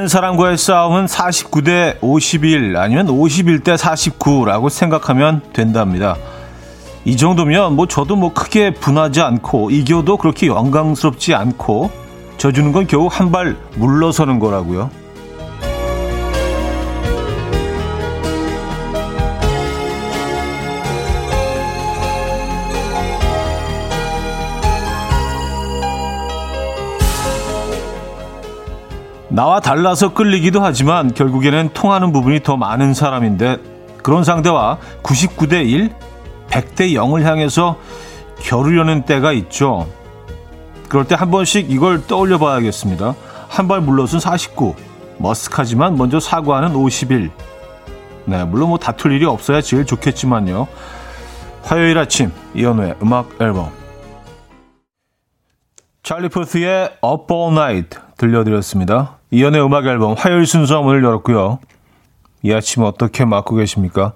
사랑하는 사람과의 싸움은 49대 51 아니면 51대 49라고 생각하면 된답니다. 이 정도면 뭐 저도 뭐 크게 분하지 않고 이겨도 그렇게 영광스럽지 않고 져주는 건 겨우 한 발 물러서는 거라고요. 나와 달라서 끌리기도 하지만 결국에는 통하는 부분이 더 많은 사람인데 그런 상대와 99대 1, 100대 0을 향해서 겨루려는 때가 있죠. 그럴 때 한 번씩 이걸 떠올려 봐야겠습니다. 한 발 물러선 49, 머쓱하지만 먼저 사과하는 51. 네, 물론 뭐 다툴 일이 없어야 제일 좋겠지만요. 화요일 아침 이현우의 음악 앨범 찰리 푸스의 Up All Night 들려드렸습니다. 이연의 음악 앨범 화요일 순서 문을 열었고요. 이 아침 어떻게 맞고 계십니까?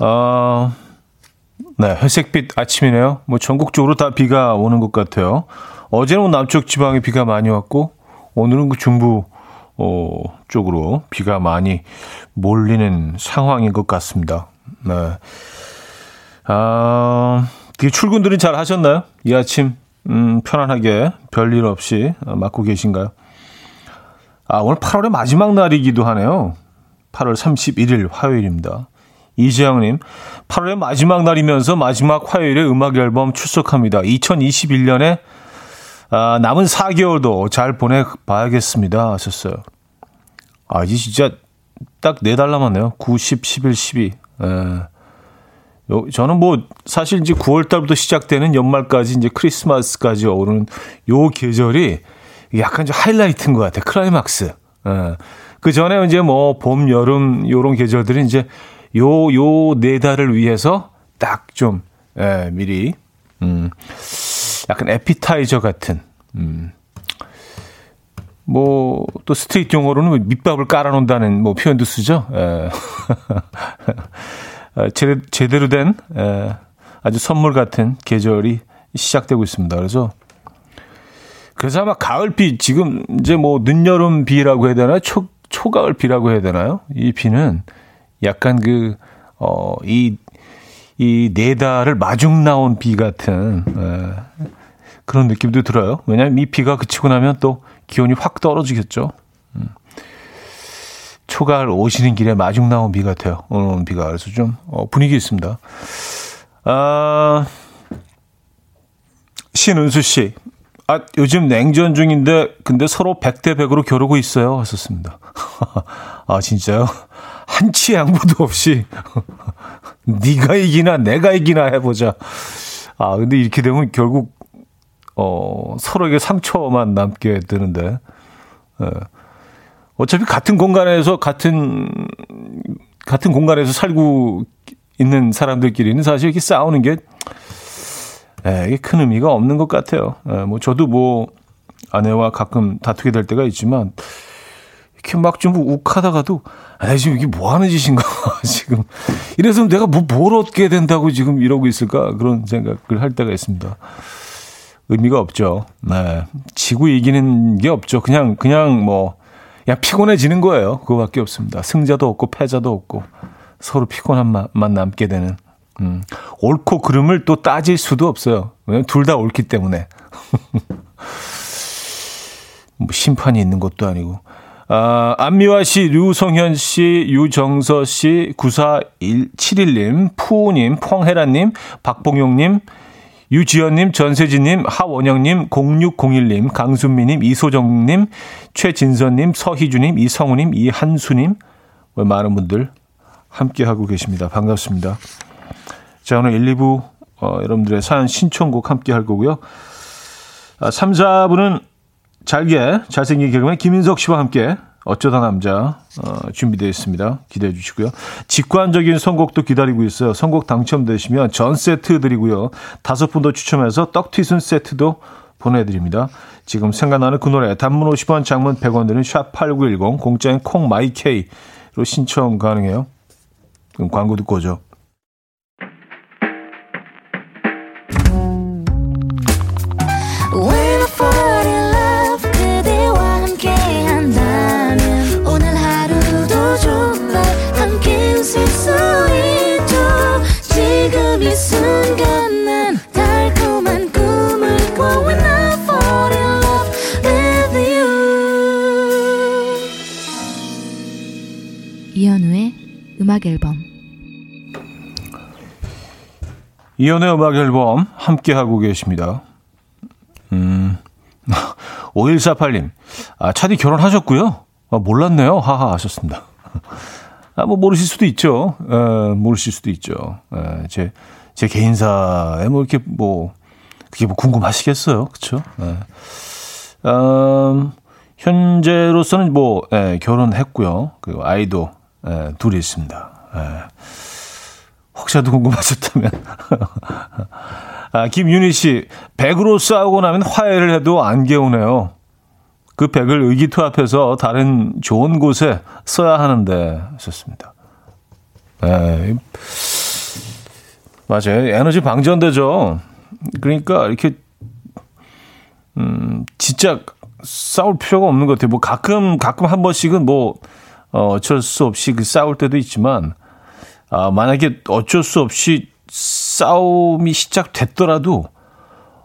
어, 네, 회색빛 아침이네요. 뭐 전국적으로 다 비가 오는 것 같아요. 어제는 뭐 남쪽 지방에 비가 많이 왔고 오늘은 그 중부 어, 쪽으로 비가 많이 몰리는 상황인 것 같습니다. 네. 아, 출근들은 잘 하셨나요? 이 아침 음, 편안하게 별일 없이 맞고 계신가요? 아, 오늘 8월의 마지막 날이기도 하네요. 8월 31일 화요일입니다. 이재영님, 8월의 마지막 날이면서 마지막 화요일에 음악 앨범 출석합니다. 2021년에 아, 남은 4개월도 잘 보내봐야겠습니다. 하셨어요. 아, 이제 진짜 딱 4달 남았네요. 9, 10, 11, 12. 에. 저는 뭐 사실 이제 9월 달부터 시작되는 연말까지 이제 크리스마스까지 오는 요 계절이 약간 좀 하이라이트인 것 같아요. 클라이막스. 예. 그 전에 이제 뭐 봄, 여름 요런 계절들이 이제 요 요 네 달을 위해서 딱좀 예, 미리 음 약간 에피타이저 같은 음. 뭐, 또 스트레이트 용어로는 밑밥을 깔아 놓는다는 뭐 표현도 쓰죠. 예. 어, 제대, 제대로 된 에, 아주 선물 같은 계절이 시작되고 있습니다. 그래서 그래서 아마 가을비 지금 이제 뭐 늦여름 비라고 해야 되나요? 초 초가을 비라고 해야 되나요? 이 비는 약간 그 어 이 이네 달을 마중 나온 비 같은 에, 그런 느낌도 들어요. 왜냐하면 이 비가 그치고 나면 또 기온이 확 떨어지겠죠. 음. 초가을 오시는 길에 마중 나온 비 같아요. 오늘 비가. 그래서 좀 어, 분위기 있습니다. 아, 신은수 씨. 아, 요즘 냉전 중인데, 근데 서로 100대 100으로 겨루고 있어요. 하셨습니다. 아, 진짜요? 한치 양보도 없이, 네가 이기나 내가 이기나 해보자. 아, 근데 이렇게 되면 결국, 어, 서로에게 상처만 남게 되는데, 예. 어차피 같은 공간에서 같은 같은 공간에서 살고 있는 사람들끼리는 사실 이렇게 싸우는 게 에, 이게 큰 의미가 없는 것 같아요. 에, 뭐 저도 뭐 아내와 가끔 다투게 될 때가 있지만 이렇게 막 좀 욱하다가도 아 지금 이게 뭐 하는 짓인가 지금 이래서 내가 뭐 뭘 얻게 된다고 지금 이러고 있을까 그런 생각을 할 때가 있습니다. 의미가 없죠. 네. 지구 이기는 게 없죠. 그냥 그냥 뭐 야, 피곤해지는 거예요. 그거밖에 없습니다. 승자도 없고 패자도 없고 서로 피곤한 맛만 남게 되는. 음, 옳고 그름을 또 따질 수도 없어요. 왜냐면 둘 다 옳기 때문에. 뭐 심판이 있는 것도 아니고. 아, 안미화 씨, 류성현 씨, 유정서 씨, 9471님, 푸우님, 펑헤라님, 박봉용님, 유지연님, 전세진님, 하원영님, 0601님, 강순미님, 이소정님, 최진선님, 서희주님, 이성우님, 이한수님, 뭐 많은 분들 함께하고 계십니다. 반갑습니다. 자, 오늘 1, 2부, 어, 여러분들의 사연 신청곡 함께 할 거고요. 아, 3, 4부는 잘게, 잘생긴 개그맨 김인석 씨와 함께 어쩌다 남자 어, 준비되어 있습니다. 기대해 주시고요. 직관적인 선곡도 기다리고 있어요. 선곡 당첨되시면 전 세트 드리고요. 다섯 분 더 추첨해서 떡튀순 세트도 보내드립니다. 지금 생각나는 그 노래 단문 50원 장문 100원 드는 샵8910 공짜인 콩마이케이로 신청 가능해요. 그럼 광고 듣고 오죠. 음악 앨범 이연의 음악 앨범 함께 하고 계십니다. 음. 5148님. 아, 차디 결혼하셨고요. 아, 몰랐네요. 하하 하셨습니다. 아, 뭐 모르실 수도 있죠. 에, 모르실 수도 있죠. 에, 제, 제 개인사에 뭐 이렇게 뭐 그게 뭐 궁금하시겠어요. 에. 음, 현재로서는 뭐 예, 결혼했고요. 그 아이도 예, 둘이 있습니다. 예. 혹시라도 궁금하셨다면 아, 김윤희 씨, 백으로 싸우고 나면 화해를 해도 안 개우네요. 그 백을 의기투합해서 다른 좋은 곳에 써야 하는데 하셨습니다. 예. 맞아요. 에너지 방전되죠. 그러니까 이렇게 음, 진짜 싸울 필요가 없는 것 같아요. 뭐 가끔 가끔 한 번씩은 뭐 어, 어쩔 수 없이 그 싸울 때도 있지만 아, 만약에 어쩔 수 없이 싸움이 시작됐더라도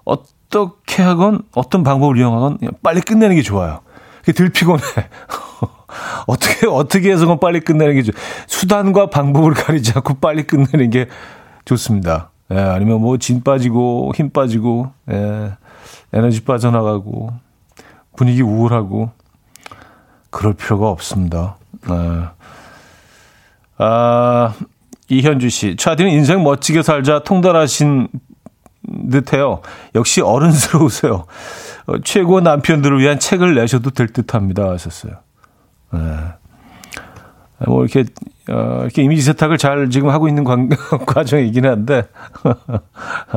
어떻게 하건 어떤 방법을 이용하건 빨리 끝내는 게 좋아요. 그게 들 피곤해. 어떻게 어떻게 해서건 빨리 끝내는 게 좋. 수단과 방법을 가리지 않고 빨리 끝내는 게 좋습니다. 예, 아니면 뭐 진 빠지고 힘 빠지고 예, 에너지 빠져나가고 분위기 우울하고 그럴 필요가 없습니다. 네. 아, 이현주 씨, 차디는 인생 멋지게 살자 통달하신 듯해요. 역시 어른스러우세요. 어, 최고 남편들을 위한 책을 내셔도 될 듯합니다. 하셨어요. 네. 뭐 이렇게 어, 이렇게 이미지 세탁을 잘 지금 하고 있는 관, 과정이긴 한데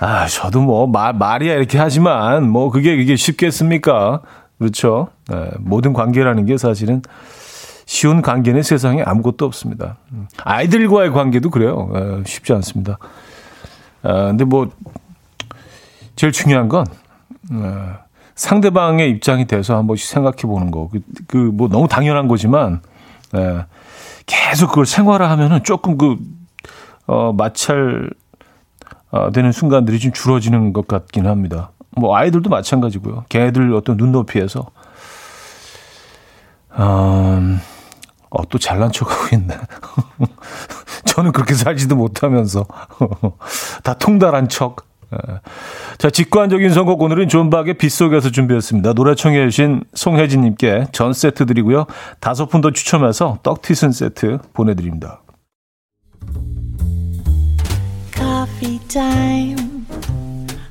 아, 저도 뭐, 말, 말이야 이렇게 하지만, 뭐, 그게, 그게 쉽겠습니까? 그렇죠. 네, 모든 관계라는 게 사실은 쉬운 관계는 세상에 아무것도 없습니다. 음, 아이들과의 관계도 그래요. 네, 쉽지 않습니다. 아, 근데 뭐, 제일 중요한 건, 어, 상대방의 입장이 돼서 한 번씩 생각해 보는 거. 그, 그, 뭐, 너무 당연한 거지만, 네, 계속 그걸 생활화 하면은 조금 그, 어, 마찰, 어, 되는 순간들이 좀 줄어지는 것 같긴 합니다. 뭐 아이들도 마찬가지고요. 걔네들 어떤 눈높이에서 음, 어, 또 잘난 척하고 있네. 저는 그렇게 살지도 못하면서 다 통달한 척. 예. 자, 직관적인 선곡 오늘은 존박의 빗속에서 준비했습니다. 노래 청해 주신 송혜진님께 전 세트 드리고요. 다섯 분 더 추첨해서 떡튀순 세트 보내드립니다. Coffee.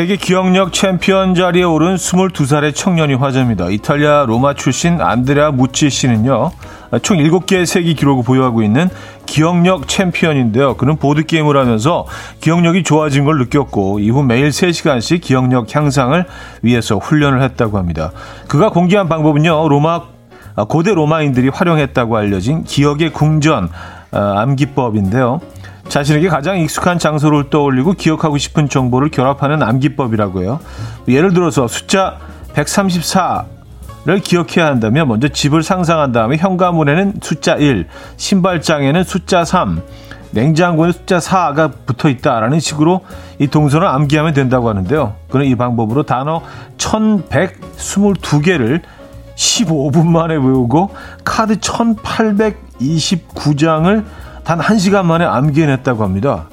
세계 기억력 챔피언 자리에 오른 22살의 청년이 화제입니다. 이탈리아 로마 출신 안드레아 무치 씨는요. 총 7개의 세계 기록을 보유하고 있는 기억력 챔피언인데요. 그는 보드게임을 하면서 기억력이 좋아진 걸 느꼈고 이후 매일 3시간씩 기억력 향상을 위해서 훈련을 했다고 합니다. 그가 공개한 방법은요. 로마 고대 로마인들이 활용했다고 알려진 기억의 궁전 아, 암기법인데요. 자신에게 가장 익숙한 장소를 떠올리고 기억하고 싶은 정보를 결합하는 암기법이라고 해요. 예를 들어서 숫자 134 를 기억해야 한다면 먼저 집을 상상한 다음에 현관문에는 숫자 1, 신발장에는 숫자 3, 냉장고에 숫자 4가 붙어 있다라는 식으로 이 동선을 암기하면 된다고 하는데요. 그는 이 방법으로 단어 1122개를 15분 만에 외우고 카드 1829장을 단 1시간 만에 암기해냈다고 합니다.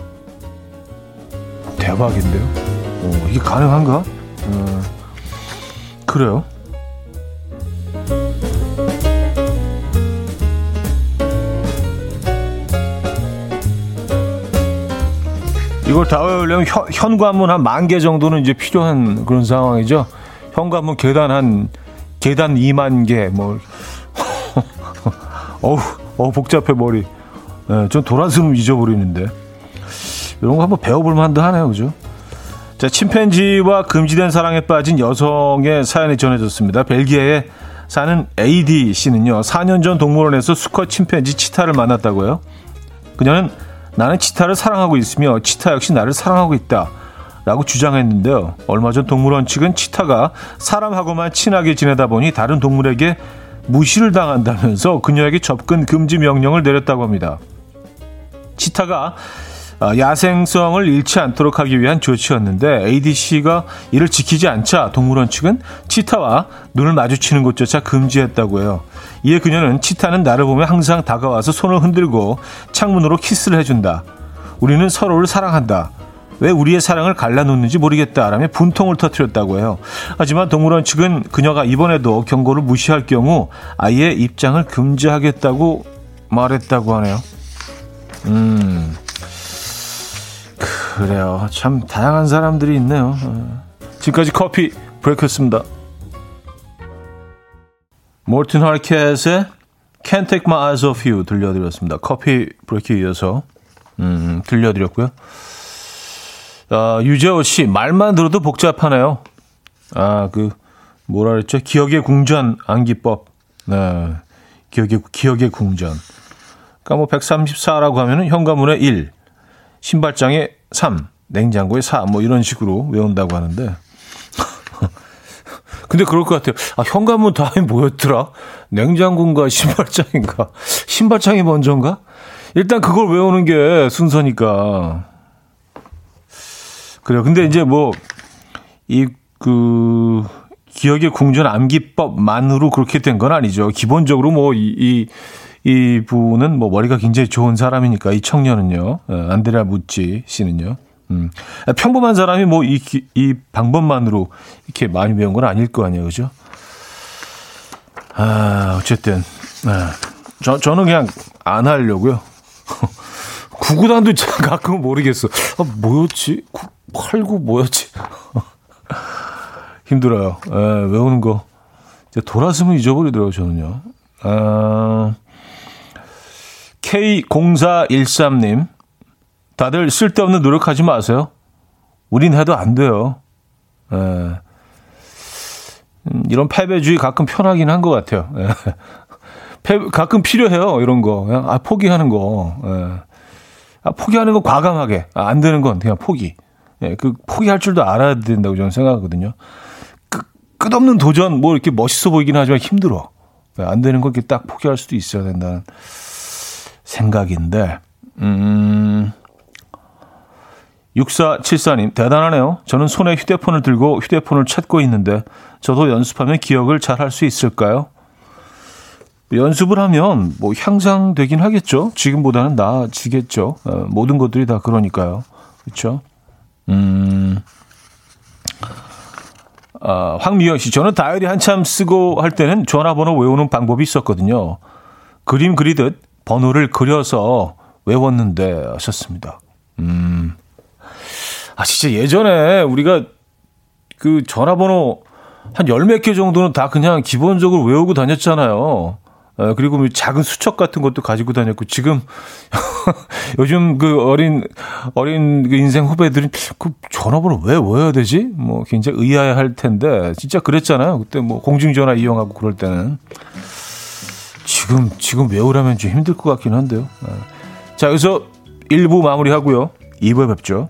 대박인데요? 어, 이게 가능한가? 어, 그래요? 이걸 다 외우려면 현, 현관문 한 만 개 정도는 이제 필요한 그런 상황이죠. 현관문 계단 한 계단 2만 개, 뭐, 어우, 어 복잡해 머리. 네, 전 도란스름 잊어버리는데 이런 거 한번 배워볼 만도 하네요, 그죠? 자, 침팬지와 금지된 사랑에 빠진 여성의 사연이 전해졌습니다. 벨기에에 사는 AD 씨는요, 4년 전 동물원에서 수컷 침팬지 치타를 만났다고요. 그녀는 나는 치타를 사랑하고 있으며 치타 역시 나를 사랑하고 있다. 라고 주장했는데요. 얼마 전 동물원 측은 치타가 사람하고만 친하게 지내다 보니 다른 동물에게 무시를 당한다면서 그녀에게 접근 금지 명령을 내렸다고 합니다. 치타가 아, 야생성을 잃지 않도록 하기 위한 조치였는데 ADC가 이를 지키지 않자 동물원 측은 치타와 눈을 마주치는 것조차 금지했다고 해요. 이에 그녀는 치타는 나를 보면 항상 다가와서 손을 흔들고 창문으로 키스를 해준다. 우리는 서로를 사랑한다. 왜 우리의 사랑을 갈라놓는지 모르겠다라며 분통을 터뜨렸다고 해요. 하지만 동물원 측은 그녀가 이번에도 경고를 무시할 경우 아예 입장을 금지하겠다고 말했다고 하네요. 음. 그래요. 참 다양한 사람들이 있네요. 어. 지금까지 커피 브레이크였습니다. 몰튼 하리켓의 Can't Take My Eyes Off You 들려드렸습니다. 커피 브레이크 이어서 음, 들려드렸고요. 어, 유재호 씨 말만 들어도 복잡하네요. 아 그 뭐라 그랬죠? 기억의 궁전 암기법. 네, 기억의 기억의 궁전. 그러니까 뭐 134라고 하면은 현관문에 1, 신발장에 3, 냉장고에 4, 뭐 이런 식으로 외운다고 하는데. 근데 그럴 것 같아요. 아, 현관문 다음에 뭐였더라? 냉장고인가 신발장인가? 신발장이 먼저인가? 일단 그걸 외우는 게 순서니까. 그래요. 근데 이제 뭐, 이, 그, 기억의 궁전 암기법만으로 그렇게 된 건 아니죠. 기본적으로 뭐, 이, 이, 이 분은 뭐 머리가 굉장히 좋은 사람이니까 이 청년은요. 어, 안드레아 무찌 씨는요. 음. 평범한 사람이 뭐이 이 방법만으로 이렇게 많이 배운 건 아닐 거 아니에요. 그죠? 아, 어쨌든 아, 저 저는 그냥 안 하려고요. 구구단도 가끔은 모르겠어. 아, 뭐였지? 8, 9 뭐였지? 힘들어요. 에, 외우는 거. 돌아서면 잊어버리더라고요, 저는요. 아, K0413님, 다들 쓸데없는 노력하지 마세요. 우린 해도 안 돼요. 에. 음, 이런 패배주의 가끔 편하긴 한 것 같아요. 에. 패, 가끔 필요해요, 이런 거. 그냥, 아, 포기하는 거. 에. 아, 포기하는 거 과감하게. 아, 안 되는 건 그냥 포기. 예, 그 포기할 줄도 알아야 된다고 저는 생각하거든요. 그, 끝없는 도전, 뭐 이렇게 멋있어 보이긴 하지만 힘들어. 안 되는 거 이렇게 딱 포기할 수도 있어야 된다는 생각인데, 음, 6474님, 대단하네요. 저는 손에 휴대폰을 들고 휴대폰을 찾고 있는데, 저도 연습하면 기억을 잘 할 수 있을까요? 연습을 하면 뭐 향상되긴 하겠죠. 지금보다는 나아지겠죠. 어, 모든 것들이 다 그러니까요. 그렇죠? 음. 아, 황미영 씨, 저는 다이어리 한참 쓰고 할 때는 전화번호 외우는 방법이 있었거든요. 그림 그리듯 번호를 그려서 외웠는데 하셨습니다. 음. 아, 진짜 예전에 우리가 그 전화번호 한 열 몇 개 정도는 다 그냥 기본적으로 외우고 다녔잖아요. 어, 그리고 뭐 작은 수첩 같은 것도 가지고 다녔고 지금 요즘 그 어린 어린 그 인생 후배들은 그 전화번호 왜 외워야 되지? 뭐 굉장히 의아해 할 텐데 진짜 그랬잖아요. 그때 뭐 공중전화 이용하고 그럴 때는 지금 지금 외우라면 좀 힘들 것 같긴 한데요. 네. 자 여기서 1부 마무리하고요. 2부에 뵙죠.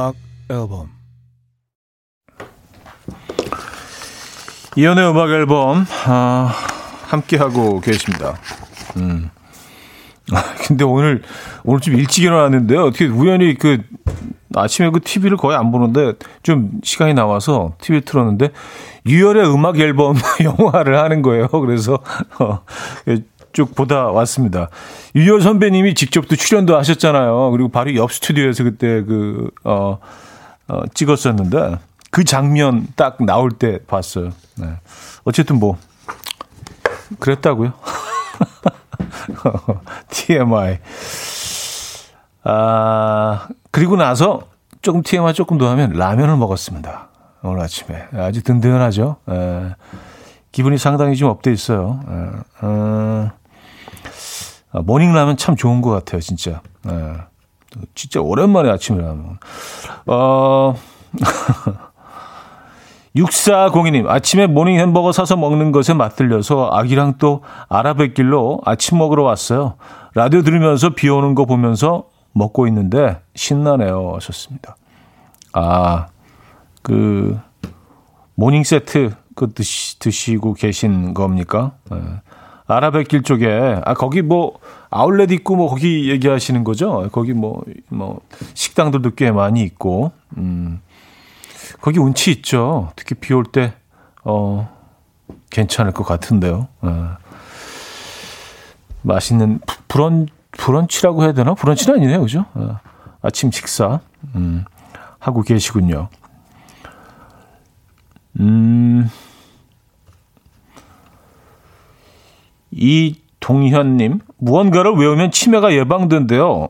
음악 앨범 이현우의 음악 앨범 아, 함께 하고 계십니다. 음. 아, 근데 오늘 오늘 좀 일찍 일어났는데요. 어떻게 우연히 그 아침에 그 TV를 거의 안 보는데 좀 시간이 나와서 TV 틀었는데 유열의 음악 앨범 영화를 하는 거예요. 그래서 어, 쭉 보다 왔습니다. 유열 선배님이 직접 또 출연도 하셨잖아요. 그리고 바로 옆 스튜디오에서 그때 그, 어, 어, 찍었었는데 그 장면 딱 나올 때 봤어요. 네. 어쨌든 뭐 그랬다고요. TMI. 아, 그리고 나서 조금 TMI 조금 더 하면 라면을 먹었습니다. 오늘 아침에. 아주 든든하죠. 에, 기분이 상당히 좀 up돼 있어요. 에, 어, 아, morning 라면 참 좋은 것 같아요, 진짜. 에, 진짜 오랜만에 아침에 라면. 어, 6402님, 아침에 morning 햄버거 사서 먹는 것에 맛들려서 아기랑 또 아라뱃길로 아침 먹으러 왔어요. 라디오 들으면서 비 오는 거 보면서 먹고 있는데 신나네요. 하셨습니다. 아, 그, morning 세트 그 드시, 드시고 계신 겁니까? 네. 아라뱃길 쪽에, 아, 거기 뭐, 아울렛 있고 뭐, 거기 얘기하시는 거죠? 거기 뭐, 뭐, 식당들도 꽤 많이 있고, 음. 거기 운치 있죠. 특히 비 올 때, 어, 괜찮을 것 같은데요. 어. 맛있는 브런, 브런치라고 해야 되나? 브런치는 아니네요. 그죠? 어. 아침 식사, 음, 하고 계시군요. 음, 이동현님, 무언가를 외우면 치매가 예방된대요.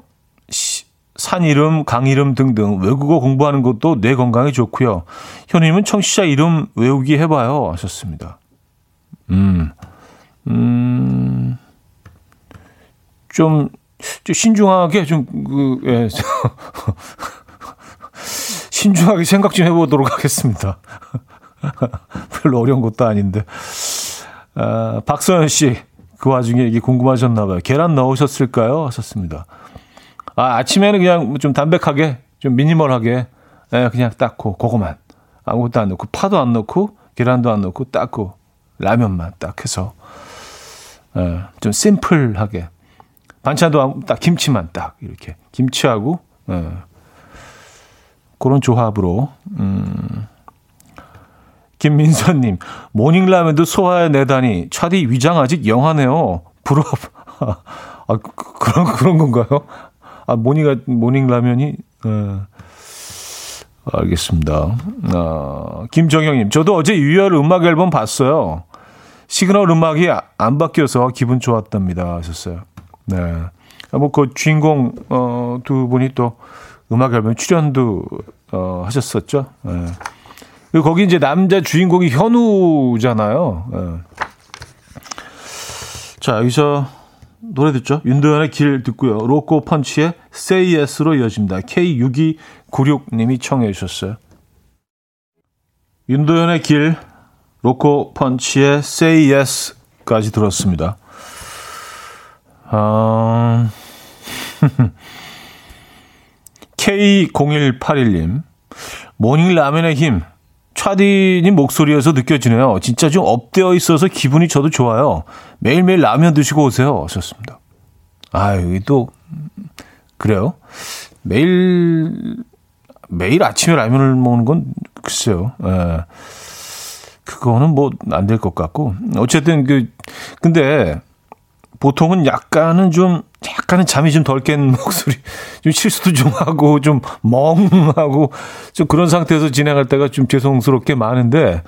산 이름, 강 이름 등등 외국어 공부하는 것도 뇌 건강에 좋고요. 현우님은 청취자 이름 외우기 해봐요 하셨습니다. 음, 음, 좀, 좀 신중하게 좀, 그, 예, 신중하게 생각 좀 해보도록 하겠습니다. 별로 어려운 것도 아닌데. 아, 박서연 씨, 그 와중에 이게 궁금하셨나 봐요. 계란 넣으셨을까요? 하셨습니다. 아, 아침에는 그냥 좀 담백하게, 좀 미니멀하게, 예, 그냥 닦고, 그거만. 아무것도 안 넣고, 파도 안 넣고, 계란도 안 넣고, 닦고, 라면만 딱 해서, 예, 좀 심플하게. 반찬도 딱 김치만 딱, 이렇게. 김치하고, 예, 그런 조합으로, 음. 김민선님, morning라면도 소화해내다니, 차디 위장 아직 young하네요. 부럽. 아, 그, 그런, 그런 건가요? 아, morning 라면이, 어, 알겠습니다. 어, 김정영님, 저도 어제 유열 음악 앨범 봤어요. 시그널 음악이 안 바뀌어서 기분 좋았답니다. 하셨어요. 네. 아, 뭐, 그 주인공, 어, 두 분이 또 음악 앨범 출연도, 어, 하셨었죠. 네. 그리고 거기 이제 남자 주인공이 현우잖아요. 네. 자, 여기서 노래 듣죠. 윤도현의 길 듣고요. 로꼬 펀치의 Say Yes로 이어집니다. K6296님이 청해 주셨어요. 윤도현의 길, 로꼬 펀치의 Say Yes까지 들었습니다. 어... K0181님, morning 라면의 힘, 차디님 목소리에서 느껴지네요. 진짜 좀 up되어 있어서 기분이 저도 좋아요. 매일매일 라면 드시고 오세요. 하셨습니다. 아, 여기 또, 그래요? 매일, 매일 아침에 라면을 먹는 건 글쎄요. 예. 그거는 뭐 안 될 것 같고. 어쨌든 그, 근데 보통은 약간은 좀 약간은 잠이 좀 덜 깬 목소리, 좀 실수도 좀 하고, 좀 멍하고, 좀 그런 상태에서 진행할 때가 좀 죄송스럽게 많은데,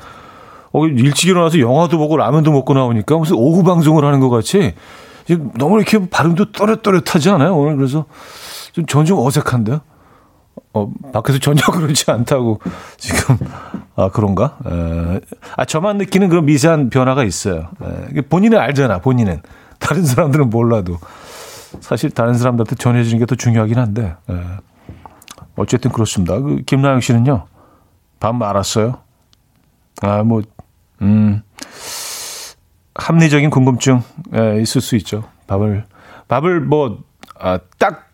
어, 일찍 일어나서 영화도 보고 라면도 먹고 나오니까 무슨 오후 방송을 하는 것 같이, 너무 이렇게 발음도 또렷또렷하지 않아요? 오늘 그래서 좀, 전좀 어색한데요? 어, 밖에서 전혀 그렇지 않다고, 지금, 아, 그런가? 에, 아, 저만 느끼는 그런 미세한 변화가 있어요. 에, 본인은 알잖아, 본인은. 다른 사람들은 몰라도. 사실 다른 사람들한테 전해주는 게 더 중요하긴 한데, 예. 어쨌든 그렇습니다. 그 김나영 씨는요, 밥 말았어요? 아, 뭐, 음, 합리적인 궁금증, 예, 있을 수 있죠. 밥을, 밥을 뭐, 아, 딱,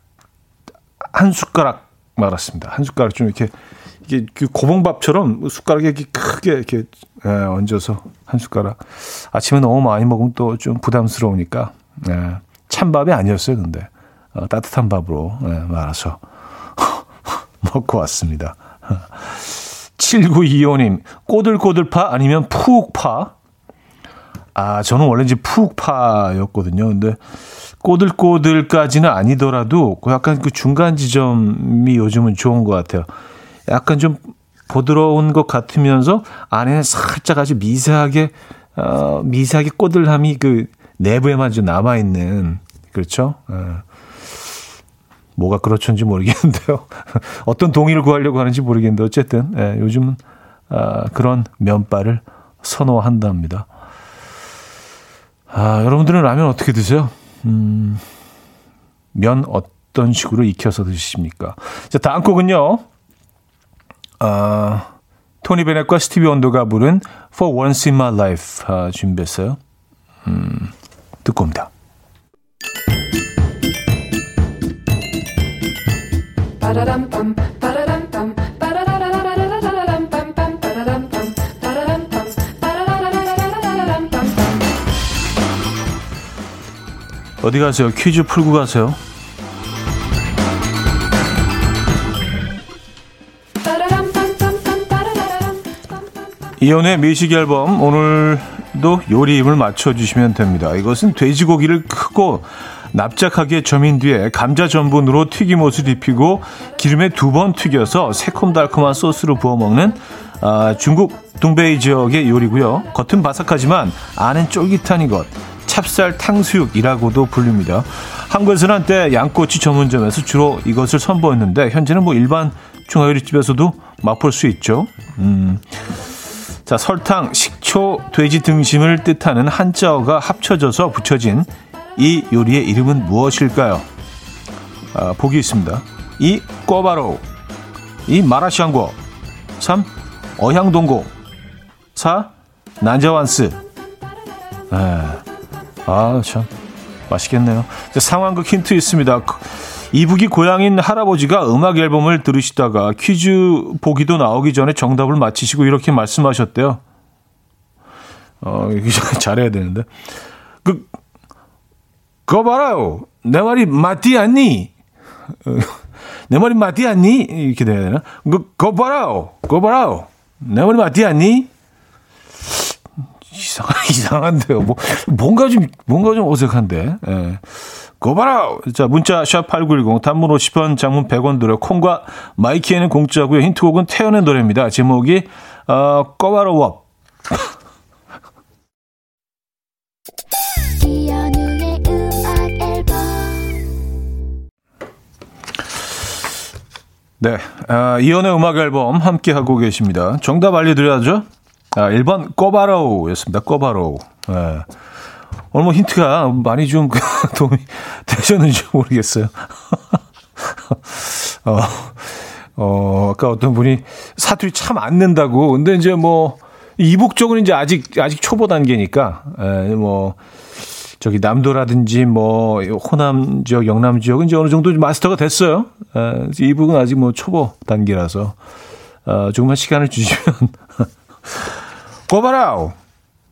한 숟가락 말았습니다. 한 숟가락 좀 이렇게, 이게 그 고봉밥처럼 숟가락에 이렇게 크게 이렇게 예, 얹어서 한 숟가락. 아침에 너무 많이 먹으면 또 좀 부담스러우니까, 예. 찬밥이 아니었어요, 근데. 어, 따뜻한 밥으로 네, 말아서 먹고 왔습니다. 7925님, 꼬들꼬들파 아니면 푸욱파? 아, 저는 원래 이제 푸욱파였거든요. 근데 꼬들꼬들까지는 아니더라도 그 약간 그 중간 지점이 요즘은 좋은 것 같아요. 약간 좀 부드러운 것 같으면서 안에는 살짝 아주 미세하게 어, 미세하게 꼬들함이 그 내부에만 좀 남아 있는 그렇죠. 어. 뭐가 그렇던지 모르겠는데요. 어떤 동의를 구하려고 하는지 모르겠는데 어쨌든 예, 요즘은 아, 그런 면발을 선호한답니다. 아, 여러분들은 라면 어떻게 드세요? 음, 면 어떤 식으로 익혀서 드십니까? 자, 다음 곡은요. 아, 토니 베넷과 스티비 원더가 부른 For Once in My Life 아, 준비했어요. 음, 듣고 옵니다. 어디 가세요? 퀴즈 풀고 가세요. 이연의 미식 앨범 오늘도 요리임을 맞춰주시면 됩니다. 이것은 돼지고기를 크고 납작하게 점인 뒤에 감자 전분으로 튀김옷을 입히고 기름에 두 번 튀겨서 새콤달콤한 소스로 부어 먹는 아, 중국 동베이 지역의 요리고요. 겉은 바삭하지만 안은 쫄깃한 이것 찹쌀 탕수육이라고도 불립니다. 한국에서는 한때 양꼬치 전문점에서 주로 이것을 선보였는데 현재는 뭐 일반 중화요리집에서도 맛볼 수 있죠. 음. 자, 설탕, 식초, 돼지 등심을 뜻하는 한자어가 합쳐져서 붙여진 이 요리의 이름은 무엇일까요? 아, 보기 있습니다. 이 꼬바로, 이 마라샹궈, 3. 어향동고, 4. 난자완스. 아, 아, 참 맛있겠네요. 상황극 힌트 있습니다. 이북이 고향인 할아버지가 음악 앨범을 들으시다가 퀴즈 보기도 나오기 전에 정답을 맞히시고 이렇게 말씀하셨대요. 어, 잘해야 되는데. 그, 그거 봐라요. 내 말이 맞지 않니? 내 말이 맞지 않니? 이렇게 돼야 되나? 그, 그거 봐라요. 그거 봐라요. 내 말이 맞지 않니? 이상, 이상한데요. 뭐, 뭔가 좀, 뭔가 좀 어색한데. 예. 거 봐라! 자, 문자, 샵8910, 단문 50원, 장문 100원 들어, 콩과 마이키에는 공짜고요. 힌트곡은 태연의 노래입니다. 제목이, 어, 꺼바로 워. 네, 아, 이연의 음악 앨범 함께 하고 계십니다. 정답 알려드려야죠. 아, 1번 꺼바로우였습니다. 꺼바로우. 네. 오늘 뭐 힌트가 많이 좀 도움이 되셨는지 모르겠어요. 어, 어, 아까 어떤 분이 사투리 참 안 낸다고. 근데 이제 뭐, 이북 쪽은 이제 아직, 아직 초보 단계니까, 에, 뭐, 저기 남도라든지 뭐, 호남 지역, 영남 지역은 이제 어느 정도 마스터가 됐어요. 에, 이북은 아직 뭐 초보 단계라서, 어, 조금만 시간을 주시면. 꼬바라우!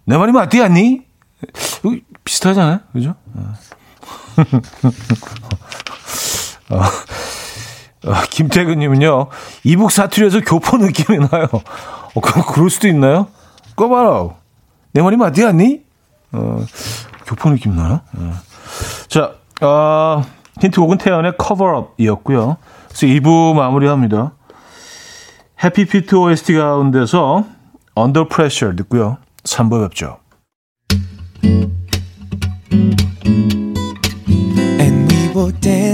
내 말이 맞지 않니? 비슷하잖아요. 그죠? 어, 어, 어 김태근님은요, 이북 사투리에서 교포 느낌이 나요. 어, 그, 그럴 수도 있나요? 꺼봐라. 내 말이 맞지 않니? 어, 교포 느낌 나요? 어. 자, 어, 힌트 곡은 태연의 커버업이었고요. 그래서 2부 마무리합니다. 해피피트 OST 가운데서 Under Pressure 듣고요. 3부 뵙죠. And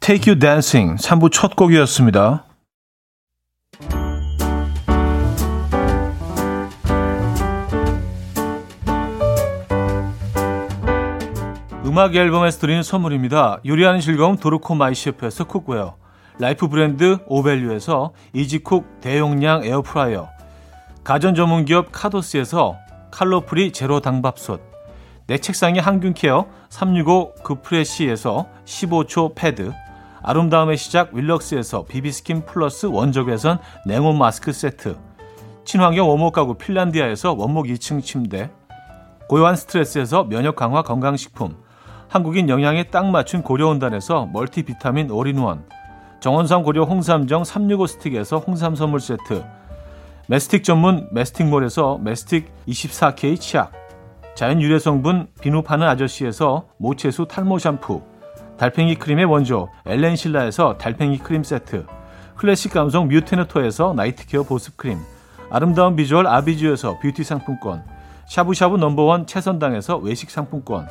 Take You Dancing 3부 첫 곡이었습니다. 음악 앨범에서 드리는 선물입니다. 요리하는 즐거움 도르코 마이셰프에서 cookware life 브랜드 오벨류에서 이지쿡 대용량 에어프라이어 가전 전문기업 카도스에서 칼로프리 제로당 밥솥 내 책상의 항균care 365 그프레시에서 15초 패드 아름다움의 시작 윌럭스에서 비비스킨 플러스 원적외선 냉온 마스크 세트. 친환경 원목 가구 핀란디아에서 원목 2층 침대, 고요한 스트레스에서 면역 강화 건강식품, 한국인 영양에 딱 맞춘 고려은단에서 멀티비타민 올인원, 정원삼 고려 홍삼정 365 스틱에서 홍삼 선물 세트, 메스틱 전문 메스틱몰에서 메스틱 24K 치약, 자연 유래 성분 비누 파는 아저씨에서 모체수 탈모 샴푸, 달팽이 크림의 원조 엘렌실라에서 달팽이 크림 세트, 클래식 감성 뮤테너토에서 night care 보습 크림, 아름다운 비주얼 아비주에서 뷰티 상품권, 샤브샤브 number one 채선당에서 외식 상품권,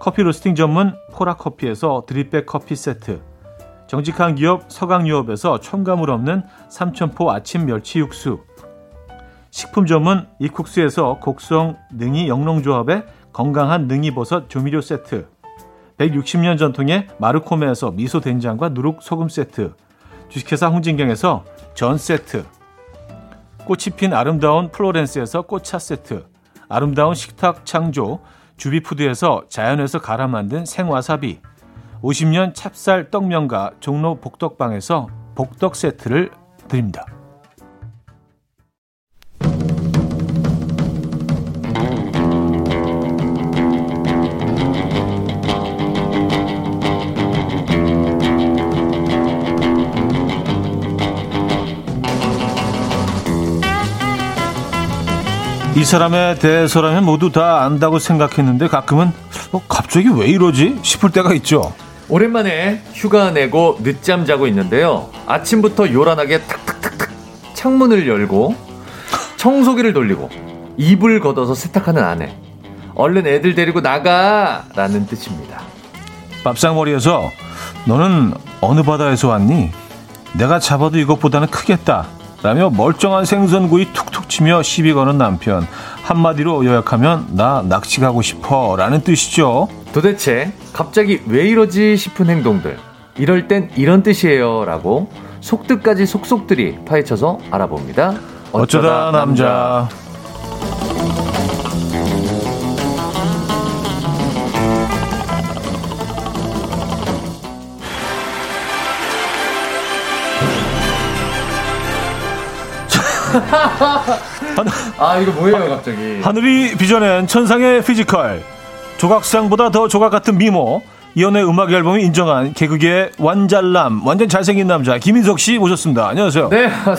커피 로스팅 전문 포라 커피에서 drip bag 커피 세트, 정직한 기업 서강유업에서 첨가물 없는 삼천포 아침 멸치 육수 식품 전문 이쿡스에서 곡성 능이 영농조합의 건강한 능이버섯 조미료 세트 160년 전통의 마르코메에서 미소 된장과 누룩 소금 세트 주식회사 홍진경에서 전 세트 꽃이 핀 아름다운 플로렌스에서 꽃차 세트 아름다운 식탁 창조 주비푸드에서 자연에서 갈아 만든 생와사비 50년 찹쌀 떡면과 종로 복덕방에서 복덕 세트를 드립니다. 이 사람에 대해서라면 모두 다 안다고 생각했는데 가끔은 어, 갑자기 왜 이러지 싶을 때가 있죠. 오랜만에 휴가 내고 늦잠 자고 있는데요. 아침부터 요란하게 탁탁탁탁 창문을 열고 청소기를 돌리고 이불 걷어서 세탁하는 아내. 얼른 애들 데리고 나가! 라는 뜻입니다. 밥상머리에서 너는 어느 바다에서 왔니? 내가 잡아도 이것보다는 크겠다. 라며 멀쩡한 생선구이 툭툭 치며 시비 거는 남편. 한마디로 요약하면 나 낚시 가고 싶어 라는 뜻이죠. 도대체 갑자기 왜 이러지 싶은 행동들. 이럴 땐 이런 뜻이에요 라고 속뜻까지 속속들이 파헤쳐서 알아봅니다. 어쩌다, 어쩌다 남자. 아 이거 뭐예요 갑자기? 하늘이 빚어낸 천상의 physical. 조각상보다 더 조각 같은 미모. 이현우의 음악 앨범이 인정한 개그계 완잘남 완전 잘생긴 남자 김인석 씨 모셨습니다. 안녕하세요. 네 그,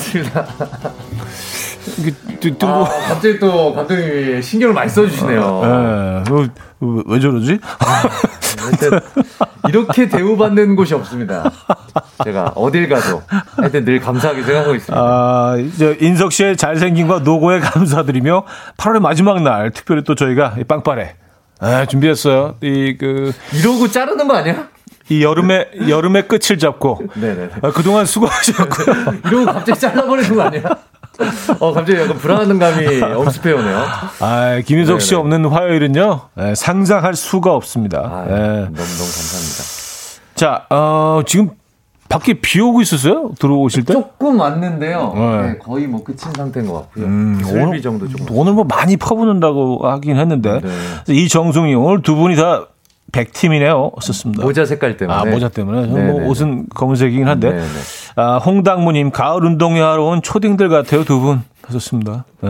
아, 갑자기 또 감독님이 신경을 많이 써주시네요. 네, 어, 왜 저러지? 이렇게 대우받는 곳이 없습니다. 제가 어딜 가도 하여튼 늘 감사하게 생각하고 있습니다. 아, 이제 인석 씨의 잘생김과 노고에 감사드리며 8월의 마지막 날 특별히 또 저희가 빵빠레 아, 준비했어요. 이 그 이러고 자르는 거 아니야? 이 여름의 여름의 끝을 잡고 네네. 아, 그동안 수고하셨고요. 이러고 갑자기 잘라버리는 거 아니야? 어, 갑자기 약간 불안한 감이 엄습해 오네요. 아, 김윤석 씨 없는 화요일은요, 네, 상상할 수가 없습니다. 아, 네. 너무, 너무 감사합니다. 자, 어, 지금 밖에 비 오고 있었어요? 들어오실 때? 조금 왔는데요. 네. 네, 거의 뭐 끝인 상태인 것 같고요. 음, 오늘, 정도 조금. 오늘 뭐 많이 퍼붓는다고 하긴 했는데. 네. 이정승이 오늘 두 분이 다 백팀이네요. 썼습니다. 모자 색깔 때문에. 아, 모자 때문에. 뭐 옷은 검은색이긴 한데. 네네. 아, 홍당무님, 가을 운동회 하러 온 초딩들 같아요. 두 분. 하셨습니다. 네.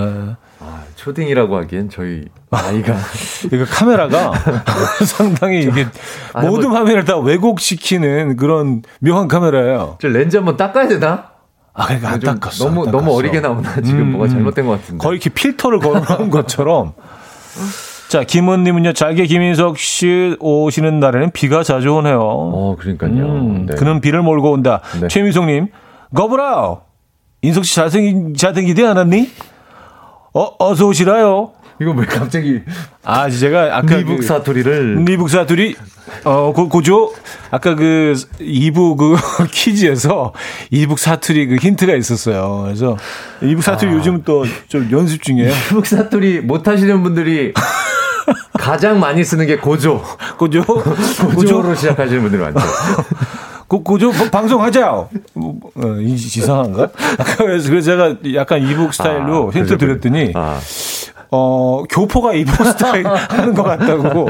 아, 초딩이라고 하기엔 저희 나이가. 이거 카메라가 상당히 이게 아, 모든 뭐, 화면을 다 왜곡시키는 그런 묘한 카메라예요. 저 렌즈 한번 닦아야 되나? 아, 그러니까 안 닦았어. 너무, 안 닦았어. 너무 어리게 나오나? 지금 음, 뭐가 잘못된 것 같은데. 거의 이렇게 필터를 걸어놓은 것처럼. 자, 김은님은요, 잘게 김인석 씨 오시는 날에는 비가 자주 오네요. 어, 그러니까요. 음, 네. 그는 비를 몰고 온다. 네. 최미송님, 거브라! 인석 씨 잘생기, 잘생기지 않았니? 어, 어서 오시라요. 이거 왜 갑자기. 아, 제가 아까. 미북 그 사투리를. 그, 미북 사투리, 어, 고, 고조. 아까 그 2부 그 퀴즈에서 이북 사투리 그 힌트가 있었어요. 그래서 이북 사투리 아. 요즘 또 좀 연습 중이에요. 이북 사투리 못 하시는 분들이 가장 많이 쓰는 게 고조. 고조? 고조로 시작하시는 분들이 많죠. 고, 고조 방송하자. 어, 이상한가? 그래서, 그래서 제가 약간 이북 스타일로 아, 힌트 드렸더니 아. 어, 교포가 이북 스타일 하는 것 같다고.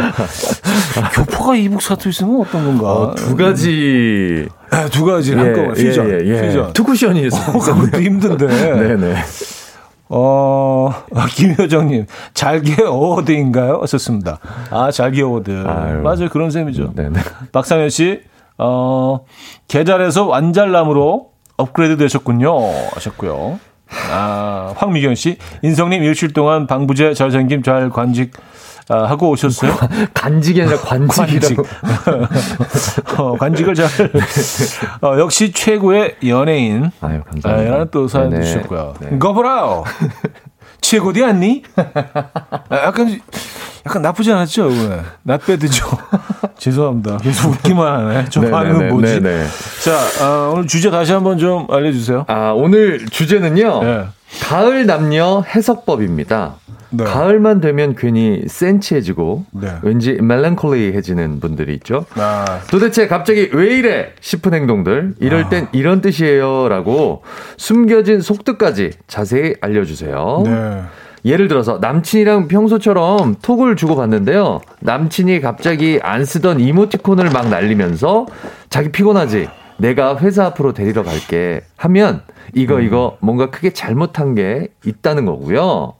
교포가 이북 사투리 쓰면 어떤 건가? 어, 두 가지. 네, 두 가지 예, 한꺼번에 퓨전. 예, 예, 퓨전. two cushion이 있어. 어, 그것도 힘든데. 네네. 어, 김효정님, 잘게 award인가요? 썼습니다. 아, 잘게 award. 아유. 맞아요. 그런 셈이죠. 네네. 박상현 씨, 어, 계절에서 완잘남으로 업그레이드 되셨군요. 하셨고요. 아, 황미경 씨, 인성님 일주일 동안 방부제 잘 생김 잘 관직 아, 하고 오셨어요? 간직이 아니라 관직이라고. 관직. 어, 관직을 잘. 어, 역시 최고의 연예인. 아유, 감사합니다. 라는 또 사연 네. 주셨고요. 네. 거보라 최고디 않니? 아, 약간, 약간 나쁘지 않았죠? 나빼드죠. 죄송합니다. 계속 웃기만 하네. 저 반응은 뭐지? 네네. 자, 어, 오늘 주제 다시 한번 좀 알려주세요. 아, 오늘 주제는요. 네. 가을 남녀 해석법입니다. 네. 가을만 되면 괜히 센치해지고 네. 왠지 멜랑콜리해지는 분들이 있죠. 아. 도대체 갑자기 왜 이래 싶은 행동들 이럴 아. 땐 이런 뜻이에요라고 숨겨진 속뜻까지 자세히 알려주세요. 네. 예를 들어서 남친이랑 평소처럼 톡을 주고받는데요. 남친이 갑자기 안 쓰던 이모티콘을 막 날리면서 자기 피곤하지. 내가 회사 앞으로 데리러 갈게 하면 이거 음. 이거 뭔가 크게 잘못한 게 있다는 거고요.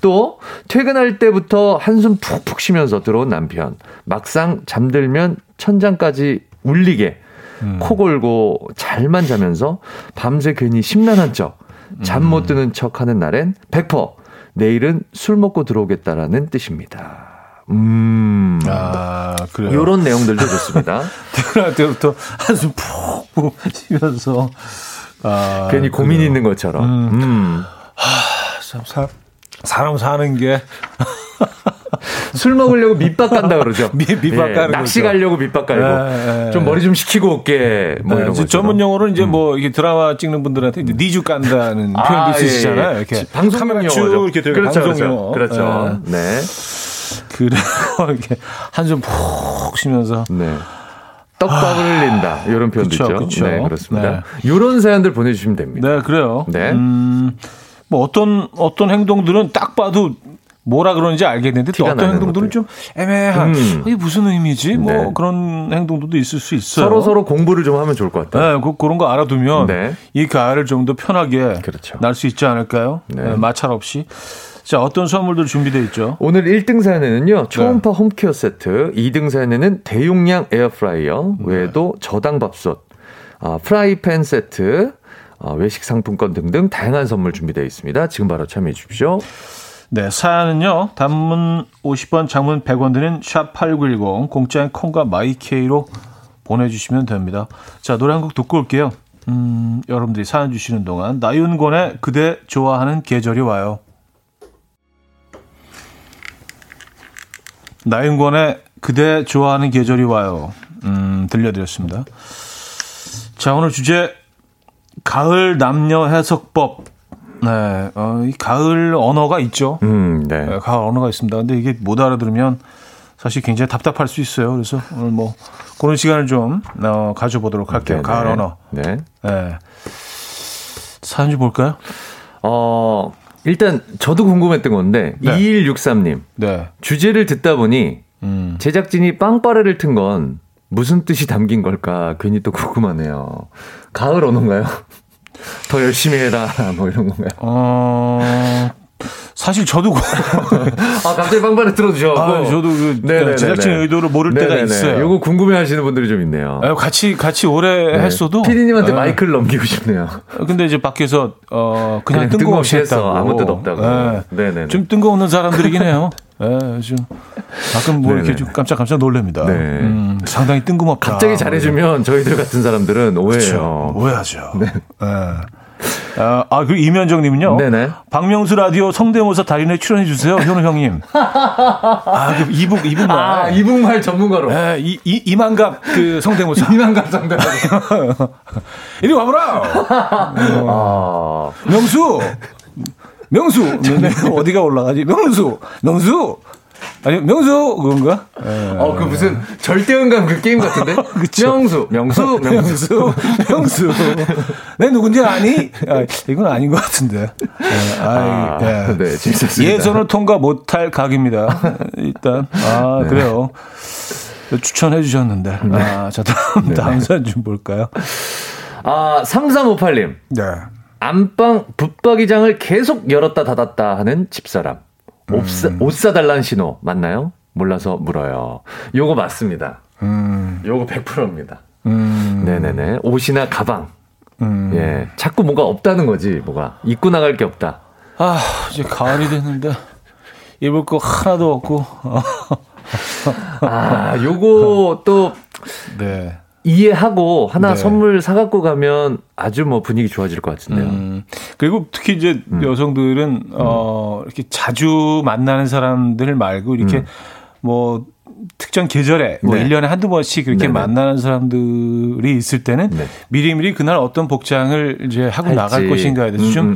또 퇴근할 때부터 한숨 푹푹 쉬면서 들어온 남편 막상 잠들면 천장까지 울리게 음. 코 골고 잘만 자면서 밤새 괜히 심란한 척 잠 못 드는 척 하는 날엔 100% 내일은 술 먹고 들어오겠다라는 뜻입니다. 음. 아, 그래요. 요런 내용들도 좋습니다. 퇴근할 때부터 한숨 푹푹 쉬면서. 아, 괜히 고민 이 있는 것처럼. 음. 음. 하, 참, 사, 사람 사는 게. 술 먹으려고 밑밥 간다 그러죠. 미, 밑밥 예, 가는 낚시 거죠. 가려고 밑밥 깔고 예, 예, 좀 머리 좀 식히고 올게. 뭐 이런 거. 전문 용어로 이제 음. 뭐 이게 드라마 찍는 분들한테 이제 니주 깐다는 아, 표현도 예, 쓰시잖아요. 예. 이렇게 방송 용어죠. 이렇게 되게 그렇죠, 방송 용어. 그렇죠. 그렇죠. 네. 그래 이렇게 한숨 푹 쉬면서. 네. 떡밥을 흘린다. 이런 표현도 그쵸, 있죠. 그쵸. 네, 그렇습니다. 네. 이런 사연들 보내주시면 됩니다. 네, 그래요. 네. 음, 뭐 어떤 어떤 행동들은 딱 봐도 뭐라 그러는지 알겠는데 또 어떤 행동들은 좀 애매한 음. 이게 무슨 의미지? 뭐 네. 뭐 그런 행동들도 있을 수 있어요. 서로 서로 공부를 좀 하면 좋을 것 같아요. 네, 그, 그런 거 알아두면 네. 이 가을을 좀 더 편하게 그렇죠. 날수 있지 않을까요? 네. 네, 마찰 없이. 자, 어떤 선물들 준비되어 있죠? 오늘 1등 사연에는요, 초음파 네. home care 세트, 2등 사연에는 대용량 에어프라이어, 네. 외에도 저당 밥솥, 아, 프라이팬 세트, 아, 외식 상품권 등등 다양한 선물 준비되어 있습니다. 지금 바로 참여해 주십시오. 네, 사연은요. 단문 50원, 장문 100원 드는 샵8910 공짜인 콩과 마이케이로 보내주시면 됩니다. 자, 노래 한 곡 듣고 올게요. 음, 여러분들이 사연 주시는 동안 나윤권의 그대 좋아하는 계절이 와요. 나윤권의 그대 좋아하는 계절이 와요. 음, 들려드렸습니다. 자, 오늘 주제 가을 남녀 해석법 네, 어, 이 가을 언어가 있죠. 음, 네. 네. 가을 언어가 있습니다. 근데 이게 못 알아들으면 사실 굉장히 답답할 수 있어요. 그래서 오늘 뭐 그런 시간을 좀 어, 가져보도록 할게요. 네네. 가을 언어. 네. 네. 사연 좀 볼까요? 어, 일단 저도 궁금했던 건데 네. 2163님. 네. 주제를 듣다 보니 음. 제작진이 빵빠레를 튼 건 무슨 뜻이 담긴 걸까 괜히 또 궁금하네요. 가을 언어인가요? 더 열심히 해라 뭐 이런 건가요? 어 사실 저도 아 갑자기 빵빵을 들어주셔. 아, 저도 그 네네네네. 제작진 의도를 모를 네네네. 때가 있어요. 이거 궁금해하시는 분들이 좀 있네요. 아, 같이 같이 오래 네. 했어도 피디님한테 아, 마이크를 넘기고 싶네요. 근데 이제 밖에서 어 그냥, 그냥 뜬금없이 했다고 아무 뜻 없다고. 네. 네네. 좀 뜬금없는 사람들이긴 해요. 네, 좀 가끔 뭐 네네. 이렇게 좀 깜짝깜짝 놀랍니다. 네. 음, 상당히 뜬금없다. 갑자기 잘해주면 저희들 같은 사람들은 오해해요. 그렇죠. 오해하죠. 네. 네. 아, 아, 그 이면정 님은요. 네네. 박명수 라디오 성대모사 달인에 출연해 주세요. 현우 형님. 아, 그 이북 이북말. 아, 이북말 전문가로. 네, 이, 이 이만갑 그 성대모사. 이만갑 성대모사. 이리 와보라. 어. 아. 명수. 명수. 어디가 올라가지? 명수. 명수. 아니 명수 그건가? 어 그 무슨 절대음감 그 게임 같은데? 명수, 명수, 명수, 명수. 내 누군지 아니? 아, 이건 아닌 것 같은데. 네, 아, 예. 네, 재밌었습니다. 예선을 통과 못할 각입니다. 일단 아 네. 그래요. 추천해 주셨는데. 네. 아, 자 다음 네. 다음 사연 좀 볼까요? 아 3358님. 네. 안방 붙박이장을 계속 열었다 닫았다 하는 집사람. 옷, 사, 음. 옷 사달라는 신호 맞나요? 몰라서 물어요. 요거 맞습니다. 음. 요거 100%입니다. 음. 네네네. 옷이나 가방. 음. 예. 자꾸 뭐가 없다는 거지, 뭐가. 입고 나갈 게 없다. 아, 이제 가을이 됐는데, 입을 거 하나도 없고. 아, 요거 또. 네. 이해하고 하나 네. 선물 사갖고 가면 아주 뭐 분위기 좋아질 것 같은데요. 음, 그리고 특히 이제 음. 여성들은, 음. 어, 이렇게 자주 만나는 사람들 말고 이렇게 음. 뭐 특정 계절에 뭐 네. 1년에 한두 번씩 그렇게 네네. 만나는 사람들이 있을 때는 네. 미리미리 그날 어떤 복장을 이제 하고 할지. 나갈 것인가에 대해서 좀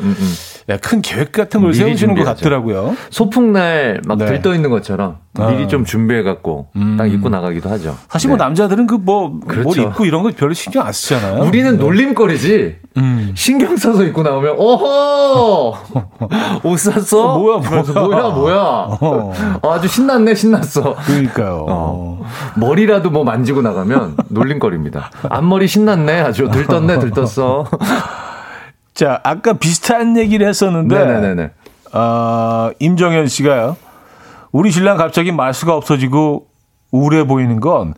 음. 큰 계획 같은 걸 세우시는 것 같더라고요. 소풍날 막 네. 들떠 있는 것처럼 미리 아. 좀 준비해 갖고 음. 딱 입고 나가기도 하죠. 사실 뭐 네. 남자들은 그뭐 그렇죠. 입고 이런 거 별로 신경 안 쓰잖아요. 우리는 네. 놀림거리지. 음. 신경 써서 입고 나오면 어허 옷 샀어? 어, 뭐야 뭐야 뭐야 뭐야 어. 아주 신났네 신났어. 그러니까요. 어. 머리라도 뭐 만지고 나가면 놀림거리입니다. 앞머리 신났네 아주 들떴네 들떴어. 자 아까 비슷한 얘기를 했었는데 네네네. 어, 임정현 씨가요. 우리 신랑 갑자기 말수가 없어지고 우울해 보이는 건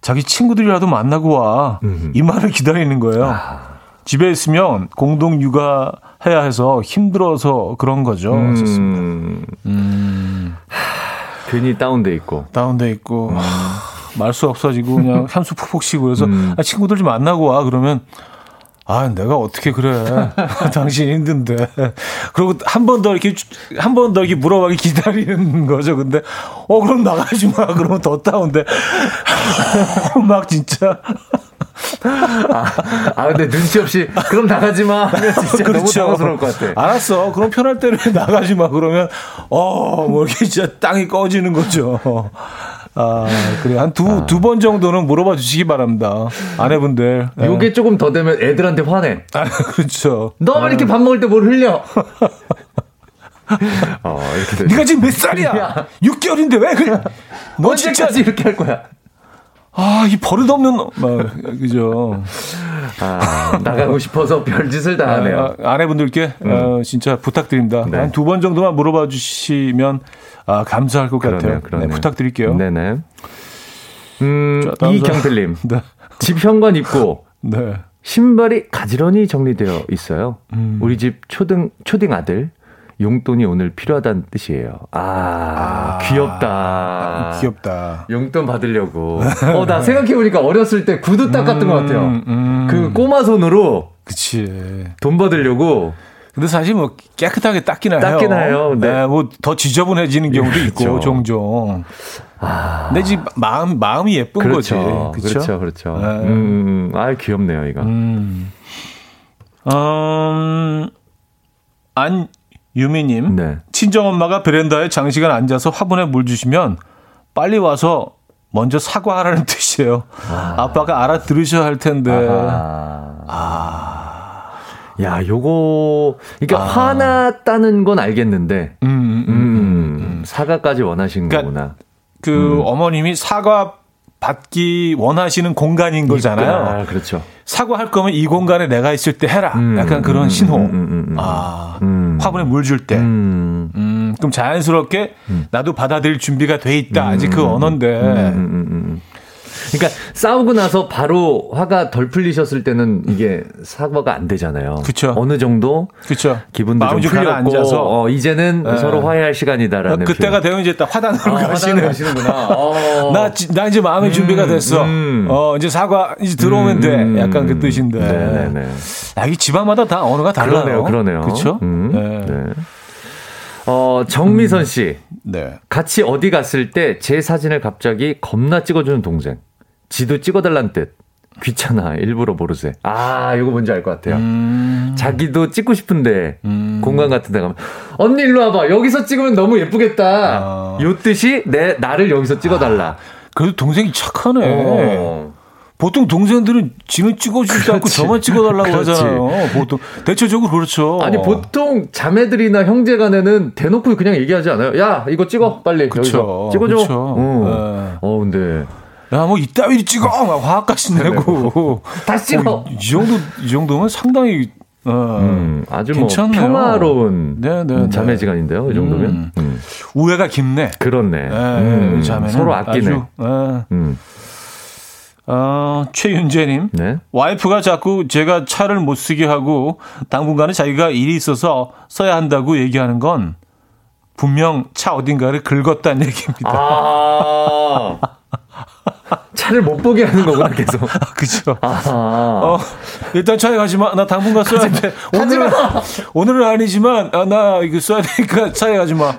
자기 친구들이라도 만나고 와. 이 말을 기다리는 거예요. 아. 집에 있으면 공동 육아 해야 해서 힘들어서 그런 거죠. 음. 음. 하, 괜히 다운돼 있고. 다운돼 있고. 음. 말수 없어지고 그냥 한수 푹푹 쉬고 그래서 음. 아, 친구들 좀 만나고 와. 그러면 아, 내가 어떻게 그래. 당신 힘든데. 그리고 한 번 더 이렇게, 한 번 더 이렇게 물어봐기 기다리는 거죠. 근데, 어, 그럼 나가지 마. 그러면 더 다운데. 막 진짜. 아, 아, 근데 눈치 없이, 그럼 나가지 마. 하면 진짜 그렇죠. 너무 당황스러울 것 같아. 알았어. 그럼 편할 때는 나가지 마. 그러면, 어, 뭐 이렇게 진짜 땅이 꺼지는 거죠. 아, 그래. 한 두, 아. 두번 정도는 물어봐 주시기 바랍니다. 아내분들. 네. 요게 조금 더 되면 애들한테 화내. 아, 그렇죠. 너왜 이렇게 밥 먹을 때 뭘 흘려? 어, 이렇게 네가 지금 몇 살이야? 야. 6개월인데 왜 그래? 너 언제까지 이렇게 할 거야? 아, 이 버릇없는, 막, 그죠. 아, 나가고 싶어서 별짓을 다 하네요. 아, 아내분들께, 음. 어, 진짜 부탁드립니다. 네. 한두 번 정도만 물어봐 주시면, 아, 감사할 것 그러네요, 같아요. 그러네요. 네, 부탁드릴게요. 네네. 음, 이경필님. 네. 집 현관 입고, 네. 신발이 가지런히 정리되어 있어요. 음. 우리 집 초등, 초딩 아들. 용돈이 오늘 필요하다는 뜻이에요. 아, 아 귀엽다. 귀엽다. 용돈 받으려고. 어, 나 생각해보니까 어렸을 때 구두 닦았던 음, 것 같아요. 음. 그 꼬마 손으로. 그치. 돈 받으려고. 근데 사실 뭐 깨끗하게 닦긴 해요. 닦긴 해요. 네. 네 뭐더 지저분해지는 경우도 있고, 그렇죠. 종종. 아. 내집 마음, 마음이 예쁜 그렇죠. 거지. 그렇죠. 그렇죠. 그렇죠. 네. 음, 아 귀엽네요, 이거. 음. 음, 안, 유미님, 네. 친정엄마가 베란다에 장시간 앉아서 화분에 물 주시면 빨리 와서 먼저 사과하라는 뜻이에요. 아. 아빠가 알아들으셔야 할 텐데. 아. 아. 야, 요거, 그러니까 아. 화났다는 건 알겠는데, 음, 음, 음, 음 사과까지 원하신 그러니까 거구나. 그 어머님이 사과 받기 원하시는 공간인 거잖아요. 아, 그렇죠. 사과할 거면 이 공간에 내가 있을 때 해라. 음, 약간 그런 음, 신호. 음, 음, 음 아, 음. 화분에 물 줄 때. 음. 그럼 자연스럽게 나도 받아들일 준비가 돼 있다. 아직 그 언어인데. 그러니까 싸우고 나서 바로 화가 덜 풀리셨을 때는 이게 사과가 안 되잖아요. 그렇죠. 어느 정도 그렇죠. 기분도 좀 풀렸고 앉아서 어, 이제는 네. 서로 화해할 시간이다라는 그때가 되면 이제 딱 화단으로 아, 가시는 가시는구나. 어. 나, 나 이제 마음의 음, 준비가 됐어. 음. 어 이제 사과 이제 들어오면 돼. 음, 약간 그 뜻인데. 네네. 아, 이 집안마다 다 언어가 달라요. 그러네요. 그러네요. 그렇죠. 음, 네. 네. 어, 정미선 씨. 네. 같이 어디 갔을 때 제 사진을 갑자기 겁나 찍어주는 동생. 지도 찍어달란 뜻. 귀찮아. 일부러 모르세. 아, 이거 뭔지 알 것 같아요. 음. 자기도 찍고 싶은데, 음. 공간 같은 데 가면, 언니 일로 와봐. 여기서 찍으면 너무 예쁘겠다. 아. 요 뜻이 내, 나를 여기서 찍어달라. 아. 그래도 동생이 착하네. 어. 보통 동생들은 지는 찍어주지 않고 저만 찍어달라고 그렇지. 하잖아요. 보통 대체적으로 그렇죠. 아니 보통 자매들이나 형제간에는 대놓고 그냥 얘기하지 않아요. 야 이거 찍어 빨리 그쵸. 찍어줘. 그쵸. 어. 네. 어 근데 야, 뭐, 이따위 찍어! 막 화학가시 내고. 다시 찍어! 어, 이 정도, 이 정도면 상당히 어, 음, 아주 뭐 괜찮네요. 평화로운 네, 네, 네. 자매지간인데요. 이 정도면 음. 음. 우애가 깊네. 그렇네. 네, 음, 자매는 서로 아끼네. 아주, 네. 음. 어, 최윤재님. 네. 와이프가 자꾸 제가 차를 못 쓰게 하고 당분간은 자기가 일이 있어서 써야 한다고 얘기하는 건 분명 차 어딘가를 긁었다는 얘기입니다. 아~ 차를 못 보게 하는 거구나 계속. 그죠. 어, 일단 차에 가지 마. 나 당분간 써야 돼. 오늘은 오늘은 아니지만 아, 나 이거 써야 되니까 차에 가지 마.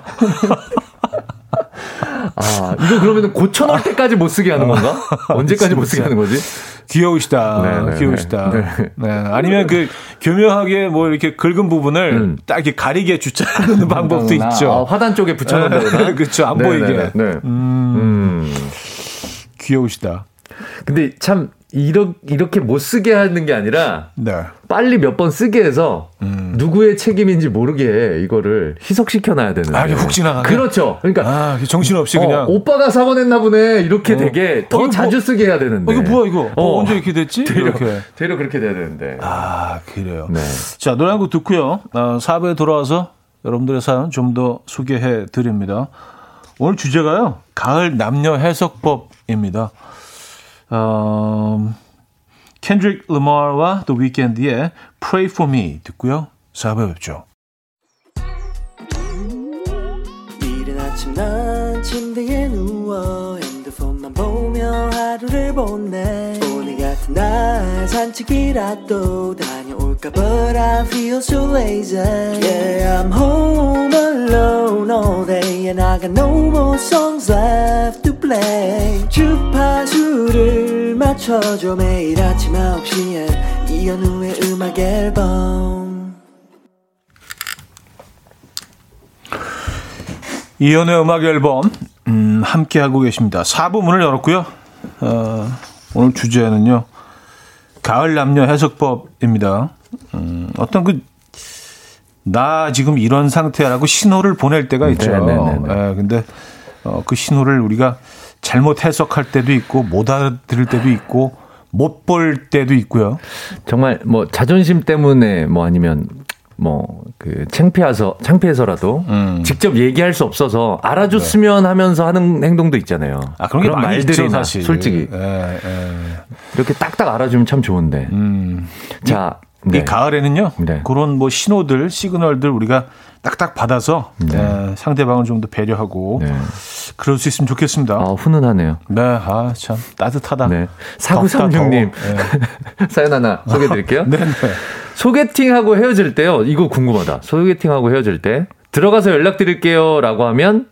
아, 이거 그러면 고쳐놓을 때까지 못 쓰게 하는 건가? 언제까지 못 쓰게 하는 거지? 귀여우시다. 네네 네, 귀여우시다. 네. 네. 아니면 그 교묘하게 뭐 이렇게 긁은 부분을 음. 딱 이렇게 가리게 주차하는 방법도 아, 있죠. 아, 화단 쪽에 붙여놓는다거나. 그렇죠. 안 네네네. 보이게. 네. 음. 음. 귀여우시다. 근데 참 이러, 이렇게 못 쓰게 하는 게 아니라 네. 빨리 몇 번 쓰게 해서 음. 누구의 책임인지 모르게 이거를 희석시켜 놔야 되는. 아, 훅 지나가게. 그렇죠. 그러니까 아, 정신없이 그냥 어, 오빠가 사고 냈나 보네. 이렇게 어. 되게 더 어, 자주 뭐, 쓰게 해야 되는데. 어, 이거 뭐야 이거? 어, 언제 이렇게 됐지? 되려, 이렇게. 되려 그렇게 돼야 되는데. 아, 그래요. 네. 자, 노래 한 곡 듣고요. 어, 4부에 돌아와서 여러분들의 사연 좀 더 소개해 드립니다. 오늘 주제가요. 가을 남녀 해석법입니다. 어, 켄드릭 러마와 The Weeknd의 Pray For Me 듣고요. 4부에 뵙죠. 이른 아침 난 침대에 누워 핸드폰만 보며 하루를 보내 오늘 같은 날 산책이라도 다녀 올까 But I feel so lazy Yeah I'm home alone all day And I got no more songs left to play 주파수를 맞춰줘 매일 아침 9시에 이현우의 음악 앨범 이현우의 음악 앨범 음, 함께 하고 계십니다. 4부 문을 열었고요. 어, 오늘 주제는요. 가을 남녀 해석법입니다. 음, 어떤 그, 나 지금 이런 상태라고 신호를 보낼 때가 있죠. 네네네. 예, 근데, 어, 그 신호를 우리가 잘못 해석할 때도 있고, 못 알아들을 때도 있고, 못 볼 때도 있고요. 정말 뭐 자존심 때문에 뭐 아니면 뭐그 창피해서 창피해서라도 음. 직접 얘기할 수 없어서 알아줬으면 네. 하면서 하는 행동도 있잖아요. 아 그런, 그런 말들이 사실 솔직히 에, 에. 이렇게 딱딱 알아주면 참 좋은데. 음. 자. 이, 네. 이 가을에는요. 네. 그런 뭐 신호들, 시그널들 우리가 딱딱 받아서 네. 네, 상대방을 좀 더 배려하고 네. 그럴 수 있으면 좋겠습니다. 아, 훈훈하네요. 네, 아, 참 따뜻하다. 네. 4936님 사연 하나 소개해 드릴게요. 네, 네. 소개팅하고 헤어질 때요. 이거 궁금하다. 소개팅하고 헤어질 때 들어가서 연락드릴게요 라고 하면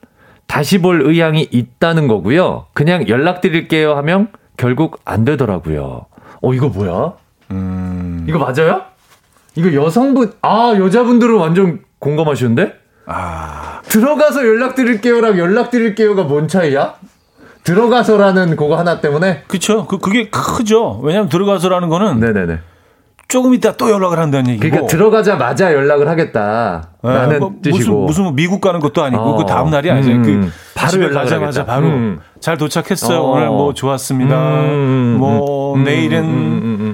다시 볼 의향이 있다는 거고요. 그냥 연락드릴게요 하면 결국 안 되더라고요. 어, 이거 뭐야? 음... 이거 맞아요? 이거 여성분, 아, 여자분들은 완전 공감하시는데? 아. 들어가서 연락드릴게요랑 연락드릴게요가 뭔 차이야? 들어가서라는 그거 하나 때문에? 그쵸. 그, 그게 크죠. 왜냐면 들어가서라는 거는. 네네네. 조금 있다 또 연락을 한다는 얘기고. 그러니까 들어가자마자 연락을 하겠다 라는 네, 뭐, 뜻이고. 무슨 무슨 미국 가는 것도 아니고 어. 그 다음 날이 아니죠. 음, 그 바로 연락하자마자 바로 음. 잘 도착했어요. 어. 오늘 뭐 좋았습니다. 음, 뭐 음, 내일은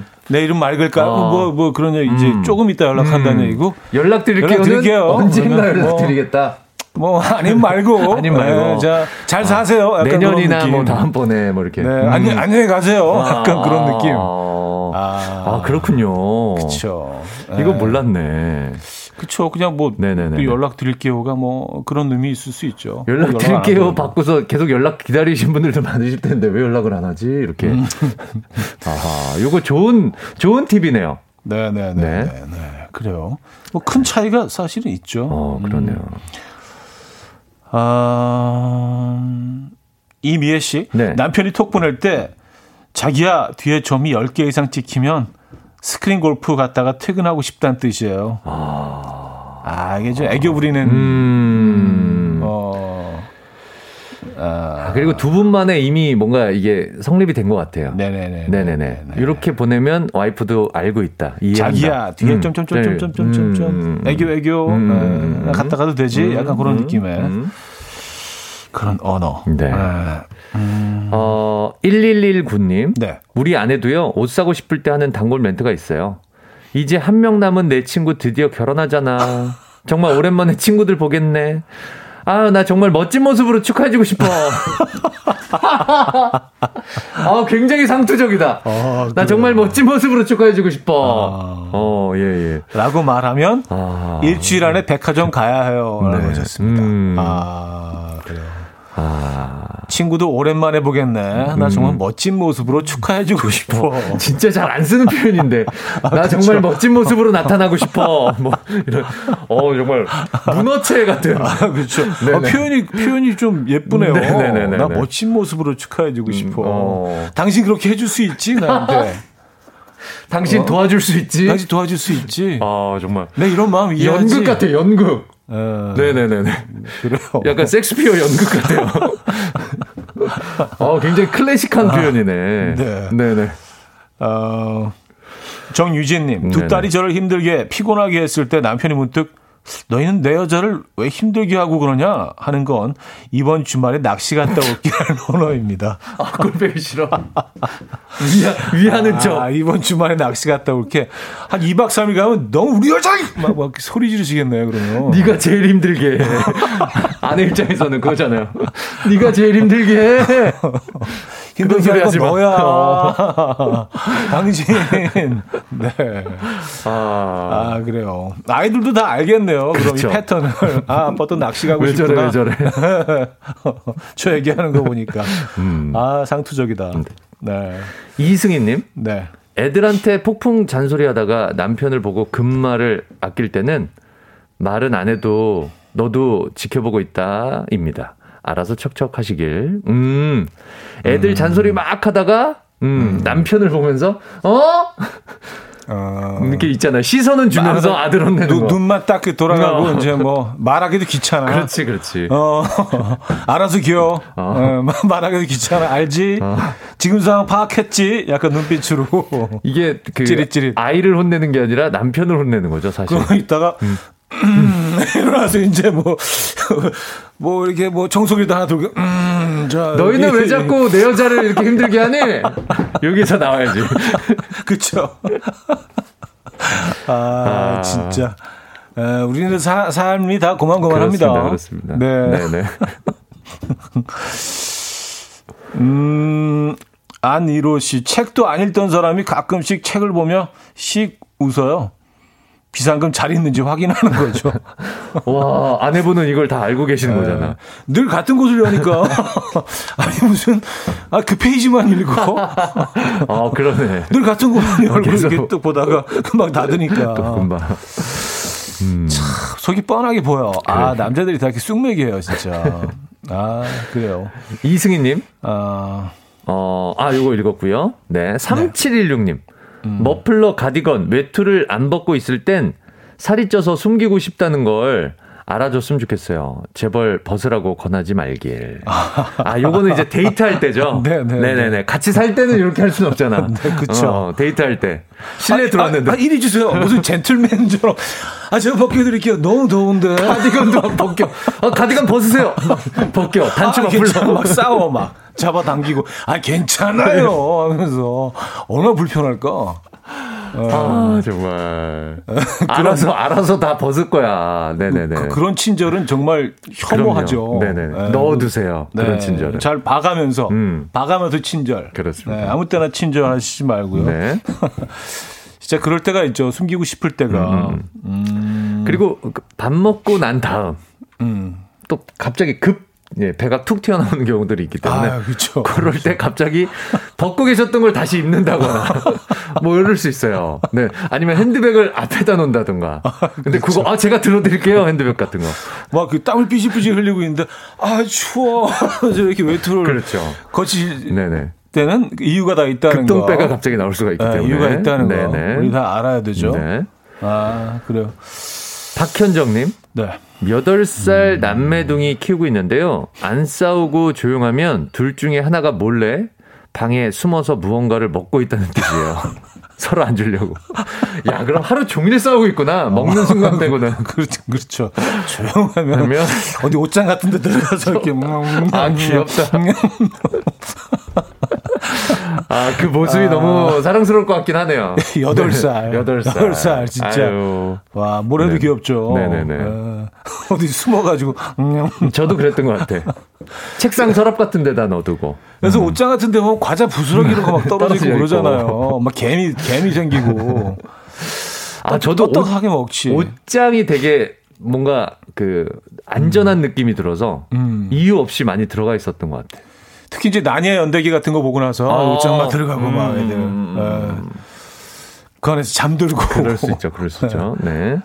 음, 내일은 맑을까? 어. 뭐, 뭐 그런 얘기 이제 조금 있다 연락한다는 얘기고. 연락드릴게요. 연락드릴게요. 언젠가 연락드리겠다. 뭐, 뭐 아님 말고 아님 말고 네, 자, 잘 사세요. 아, 내년이나 뭐 다음번에 뭐 이렇게 네, 음. 안녕, 안녕히 가세요. 약간 아, 그런 느낌. 아, 아 그렇군요. 그렇죠. 이거 몰랐네. 그쵸. 그냥 뭐 네네네. 연락 드릴게요가 뭐 그런 의미 있을 수 있죠. 연락 드릴게요 받고서 계속 연락 기다리신 분들도 많으실 텐데 왜 연락을 안 하지? 이렇게. 음. 아하, 요거 좋은 좋은 팁이네요. 네 네 네. 네. 네. 네. 그래요. 뭐 큰 차이가 사실은 있죠. 어, 그러네요. 음. 아, 이미애 씨. 네. 남편이 톡 보낼 때 자기야 뒤에 점이 10개 이상 찍히면 스크린 골프 갔다가 퇴근하고 싶다는 뜻이에요. 아, 아 이게 좀 애교 부리는 음. 어. 아, 아, 그리고 두 분만에 이미 뭔가 이게 성립이 된 것 같아요. 네네네. 네네네. 이렇게 보내면 와이프도 알고 있다. 이해한다. 자기야 뒤에 음. 점점점점점점점 음. 애교 애교 음. 어, 갔다 가도 되지. 음. 약간 그런 음. 느낌의. 음. 그런 언어. 네. 네. 음. 어, 1119님. 네. 우리 아내도요, 옷 사고 싶을 때 하는 단골 멘트가 있어요. 이제 한 명 남은 내 친구 드디어 결혼하잖아. 정말 오랜만에 친구들 보겠네. 아, 나 정말 멋진 모습으로 축하해주고 싶어. 아, 굉장히 상투적이다. 아, 나 정말 멋진 모습으로 축하해주고 싶어. 아. 어, 예, 예. 라고 말하면 아. 일주일 안에 백화점 가야 해요. 라고 네. 하셨습니다. 음. 아, 그래요. 아. 친구도 오랜만에 보겠네. 나 음. 정말 멋진 모습으로 축하해주고 싶어. 진짜 잘 안 쓰는 표현인데. 아, 나 그쵸? 정말 멋진 모습으로 나타나고 싶어. 뭐, 이런. 어, 정말 문어체 같은. 아, 그렇죠. 아, 표현이, 표현이 좀 예쁘네요. 네네네네. 나 멋진 모습으로 축하해주고 음, 싶어. 어. 당신 그렇게 해줄 수 있지? 나한테. 당신 어? 도와줄 수 있지? 당신 도와줄 수 있지? 아, 정말. 내 이런 마음 이해하지? 연극 같아, 연극. 어, 네네네네. 그래요. 약간 섹스피어 연극 같아요. 어, 굉장히 클래식한 아, 표현이네. 네. 네네. 어, 정유진님, 두 딸이 저를 힘들게 피곤하게 했을 때 남편이 문득 너희는 내 여자를 왜 힘들게 하고 그러냐 하는 건 이번 주말에 낚시 갔다 올게라는 언어입니다. 아, 꼴배기 싫어. 위하, 위하는 척. 아, 이번 주말에 낚시 갔다 올게. 한 2박 3일 가면 너무 우리 여자! 막, 막 소리 지르시겠네요, 그러면. 네가 제일 힘들게 해. 아내 입장에서는 그거잖아요. 네가 제일 힘들게 해. 힘든 소리 하지 너야. 어. 당신. 네. 아. 아, 그래요. 아이들도 다 알겠네요. 그럼 그렇죠. 이 패턴을. 아, 아빠 또 낚시 가고 왜 싶구나. 저래, 왜 저래. 저 얘기하는 거 보니까. 음. 아, 상투적이다. 네. 이승희님. 네. 애들한테 폭풍 잔소리 하다가 남편을 보고 금말을 아낄 때는 말은 안 해도 너도 지켜보고 있다 입니다. 알아서 척척 하시길. 음. 애들 음. 잔소리 막 하다가 음, 음. 남편을 보면서 어? 어. 이렇게 있잖아. 시선은 주면서 아, 들 혼내는 눈, 눈만 딱 돌아가고 어. 이제 뭐 말하기도 귀찮아. 그렇지, 그렇지. 어, 알아서 귀여워. 어. 어, 말하기도 귀찮아. 알지? 어. 지금 상황 파악했지? 약간 눈빛으로. 이게 그 찌릿찌릿. 아이를 혼내는 게 아니라 남편을 혼내는 거죠, 사실. 그러 있다가 음. 음, 이러나서 이제 뭐, 뭐, 이렇게 뭐, 청소기도 하나 들고, 음, 자. 너희는 여기. 왜 자꾸 내 여자를 이렇게 힘들게 하니? 여기서 나와야지. 그쵸. 아, 아, 진짜. 에, 우리는 사, 삶이 다 고만고만합니다. 그렇습니다. 그렇습니다. 네. 네네. 음, 안이로 씨, 책도 안 읽던 사람이 가끔씩 책을 보며 씩 웃어요. 비상금 잘 있는지 확인하는 거죠. 와, 아내분은 이걸 다 알고 계시는 네. 거잖아. 늘 같은 곳을 여니까. 아니, 무슨, 아, 그 페이지만 읽고. 아, 그러네. 늘 같은 곳만 열고 이렇게 또 보다가 금방 닫으니까. 또 금방. 음. 참, 속이 뻔하게 보여. 아, 그래. 아, 남자들이 다 이렇게 쑥맥이에요, 진짜. 아, 그래요. 이승희님. 아. 어, 아, 요거 읽었고요. 네. 3716님. 음. 머플러 가디건 외투를 안 벗고 있을 땐 살이 쪄서 숨기고 싶다는 걸 알아줬으면 좋겠어요. 재벌 벗으라고 권하지 말길. 아, 요거는 이제 데이트할 때죠? 네네. 네네네. 같이 살 때는 이렇게 할 수는 없잖아. 네, 그쵸. 어, 데이트할 때. 실내 아, 들어왔는데. 아, 아, 이리 주세요. 무슨 젠틀맨처럼. 아, 제가 벗겨드릴게요. 너무 더운데. 가디건도 벗겨. 아, 가디건 벗으세요. 벗겨. 단추 아, 풀러. 막 싸워, 막. 잡아당기고. 아, 괜찮아요. 하면서. 얼마나 불편할까? 어. 아, 정말. 알아서, 알아서 다 벗을 거야. 네네네. 그, 런 친절은 정말 혐오하죠. 네네. 네. 넣어두세요. 네. 그런 친절은. 잘 봐가면서, 음. 봐가면서 친절. 그렇습니다. 네. 아무 때나 친절하시지 말고요. 네. 진짜 그럴 때가 있죠. 숨기고 싶을 때가. 음. 음. 그리고 밥 먹고 난 다음. 음. 또 갑자기 급 예, 배가 툭 튀어나오는 경우들이 있기 때문에 아, 그렇죠. 그럴 때 갑자기 벗고 계셨던 걸 다시 입는다거나 뭐 이럴 수 있어요. 네. 아니면 핸드백을 앞에다 놓는다든가. 아, 근데 그렇죠. 그거 아 제가 들어 드릴게요. 핸드백 같은 거. 막 그 땀을 삐질삐질 흘리고 있는데 아 추워. 이렇게 외투를 그렇죠. 거치 네네. 때는 이유가 다 있다는 거. 급동배가 갑자기 나올 수가 있기 네, 때문에 이유가 있다는 네네. 거. 우리 다 알아야 되죠. 네. 아, 그래요. 박현정님. 네. 8살 남매둥이 키우고 있는데요. 안 싸우고 조용하면 둘 중에 하나가 몰래 방에 숨어서 무언가를 먹고 있다는 뜻이에요. 서로 안 주려고. 야, 그럼 하루 종일 싸우고 있구나. 먹는 순간 빼고는. 그렇죠. 그렇죠. 조용하면 어디 옷장 같은 데 들어가서 이렇게 아, 귀엽다. 아, 그 모습이 아. 너무 사랑스러울 것 같긴 하네요. 8살. 8살. 8살, 진짜. 아유. 와, 뭐래도 네. 귀엽죠. 네네네. 어, 어디 숨어가지고. 저도 그랬던 것 같아. 책상 서랍 같은 데다 넣어두고. 그래서 음. 옷장 같은 데 보면 과자 부스러기 이런 거 막 떨어지고 그러잖아요. 막 개미, 개미 생기고. 아, 저도 떡하게 먹지. 옷장이 되게 뭔가 그 안전한 음. 느낌이 들어서 음. 이유 없이 많이 들어가 있었던 것 같아요. 특히 이제 나니의 연대기 같은 거 보고 나서 아, 옷장만 들어가고 음. 막 애들 음. 그 안에서 잠들고 그럴 수 있죠, 그럴 수 있죠. 네. 네.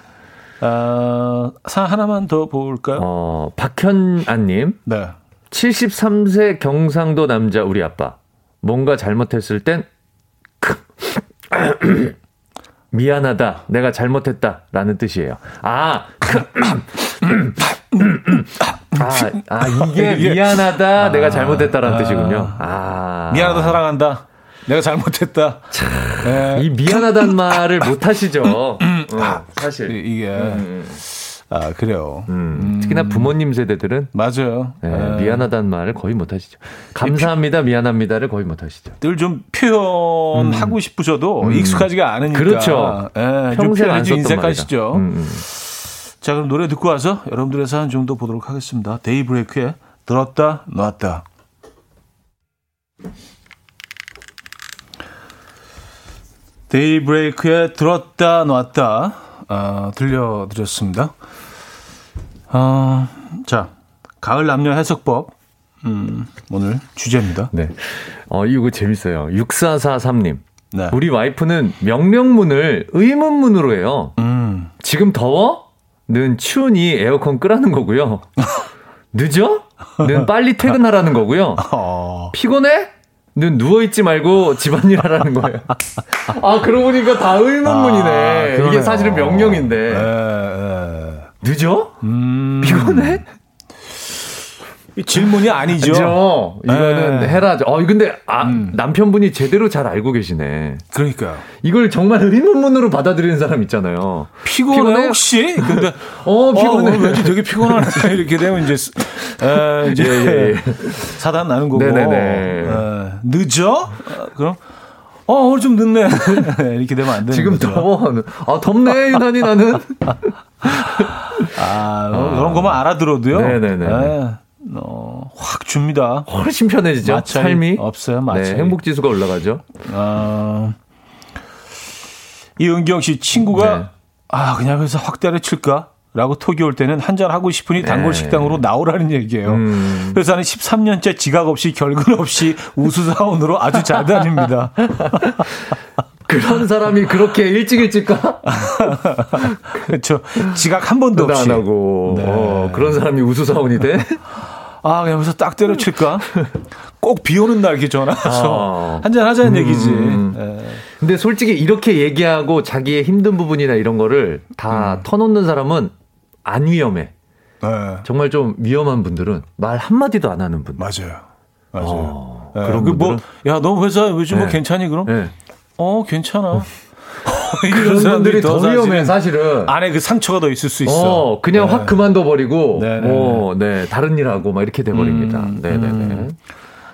아, 사 하나만 더 볼까요? 어, 박현아님. 네. 73세 경상도 남자 우리 아빠. 뭔가 잘못했을 땐 미안하다. 내가 잘못했다. 라는 뜻이에요. 아, 아, 아, 이게 미안하다. 아, 내가 잘못했다라는 아, 뜻이군요. 아. 미안하다, 사랑한다. 내가 잘못했다. 참, 네. 이 미안하단 말을 못 하시죠. 어, 사실. 이게. 음. 아, 그래요. 음, 음. 특히나 부모님 세대들은 맞아요. 네, 네. 미안하다는 말을 거의 못 하시죠. 감사합니다, 미안합니다,를 거의 못 하시죠. 늘 좀 표현하고 음. 싶으셔도 음. 익숙하지가 않으니까. 그렇죠. 네, 평생 안 인색하시죠. 음, 음. 자, 그럼 노래 듣고 와서 여러분들의 사연 좀 더 보도록 하겠습니다. 데이브레이크에 들었다 놨다. 데이브레이크에 들었다 놨다 어, 들려드렸습니다. 어, 자, 가을 남녀 해석법. 음, 오늘 주제입니다. 네. 어, 이거 재밌어요. 6443님. 네. 우리 와이프는 명령문을 의문문으로 해요. 음. 지금 더워? 는 추우니 에어컨 끄라는 거고요. 늦어? 는 빨리 퇴근하라는 거고요. 어. 피곤해? 는 누워있지 말고 집안일 하라는 거예요. 아, 그러고 보니까 다 의문문이네. 아, 이게 사실은 명령인데. 에, 에. 늦어? 음. 피곤해? 질문이 아니죠. 그죠? 이거는 네. 해라죠. 어, 근데 아, 음. 남편분이 제대로 잘 알고 계시네. 그러니까요. 이걸 정말 의문문으로 받아들이는 사람 있잖아요. 피곤해, 피곤해? 혹시? 근데 어, 피곤해. 어, 왠지 되게 피곤하네. 이렇게 되면 이제 에, 이제 예, 예, 예. 사단 나는 거고. 네네네. 에, 늦어? 어, 그럼 어, 오늘 좀 늦네. 이렇게 되면 안 되는 지금 거죠. 더워. 아, 덥네, 유난히 나는. 아, 어, 그런 것만 알아들어도요. 네네네. 네. 어, 확 줍니다. 훨씬 편해지죠. 삶이 없어요. 맞아요. 네, 행복 지수가 올라가죠. 어, 이은경 씨 친구가 네. 아 그냥 그래서 확 때려칠까? 라고 톡이 올 때는 한잔 하고 싶으니 단골 네. 식당으로 나오라는 얘기예요. 음. 그래서 나는 13년째 지각 없이 결근 없이 우수 사원으로 아주 잘 다닙니다. 그런 사람이 그렇게 일찍 일찍 가? 그렇죠. 지각 한 번도 없이 안 하고 네. 어, 그런 사람이 우수 사원이 돼? 아, 여기서 딱 때려칠까? 꼭 비 오는 날 이렇게 전화해서 아. 한잔 하자는 음. 얘기지. 네. 근데 솔직히 이렇게 얘기하고 자기의 힘든 부분이나 이런 거를 다 음. 터놓는 사람은 안 위험해. 네. 정말 좀 위험한 분들은 말 한마디도 안 하는 분. 맞아요. 맞아요. 어, 네. 그런 그 뭐, 야, 너 회사 요즘 뭐 네. 괜찮니, 그럼? 네. 어, 괜찮아. 이런 분들이 더, 더 위험해 사실은 안에 그 상처가 더 있을 수 있어. 어, 그냥 네. 확 그만둬 버리고 뭐 네, 다른 일 하고 막 이렇게 돼 버립니다. 음, 네, 네, 네. 음.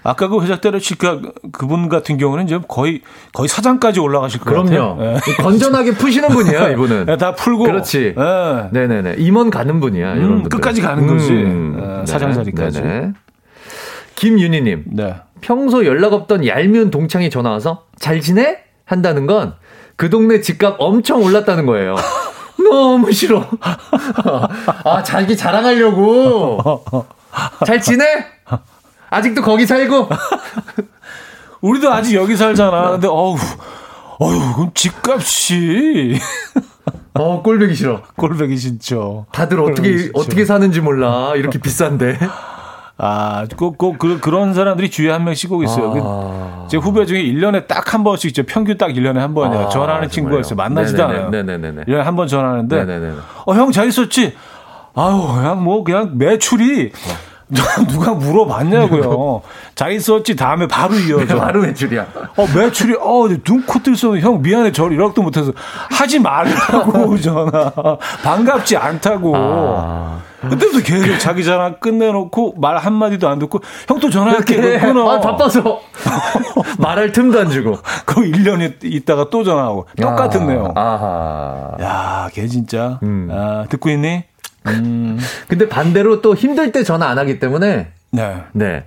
아까 그 회사 때려칠까 그분 같은 경우는 이제 거의 거의 사장까지 올라가실 거예요. 그럼요. 네. 건전하게 푸시는 분이야 이분은. 네, 다 풀고. 그렇지. 네, 네, 네. 임원 가는 분이야. 이런 음, 끝까지 가는 거지. 음, 네, 사장 자리까지. 네네. 김윤희 님. 네. 평소 연락 없던 얄미운 동창이 전화 와서 잘 지내? 한다는 건 그 동네 집값 엄청 올랐다는 거예요. 너무 싫어. 아, 자기 자랑하려고. 잘 지내? 아직도 거기 살고? 우리도 아직 여기 살잖아. 근데, 어우, 어휴, 그럼 집값이. 어, 꼴배기 싫어. 꼴배기 싫죠. 다들 어떻게, 어떻게 사는지 몰라. 이렇게 비싼데. 아, 꼭, 꼭, 그, 그런 사람들이 주위에 한 명씩 꼭 있어요. 아. 제 후배 중에 1년에 딱 한 번씩 있죠. 평균 딱 1년에 한 번이에요. 아, 전화하는 친구가 있어요. 만나지도 않아요. 네네네. 1년에 한 번 전화하는데, 네네네. 어, 형 잘 있었지? 아유, 그냥 뭐, 그냥 매출이, 어. 누가 물어봤냐고요. 자기 썼지 다음에 바로 이어져. 바로 매출이야. 어, 매출이, 어, 눈코 뜰서 형 미안해. 저 연락도 못해서 하지 말라고 전화. 반갑지 않다고. 아. 그때부터 계속 자기 전화 끝내놓고 말 한마디도 안 듣고 형 또 전화할게. 끊어. 아, 바빠서. 말할 틈도 안 주고. 그 1년 있다가 또 전화하고. 똑같은 아, 내용. 아하. 야, 걔 진짜. 음. 아, 듣고 있니? 음. 근데 반대로 또 힘들 때 전화 안 하기 때문에 네. 네.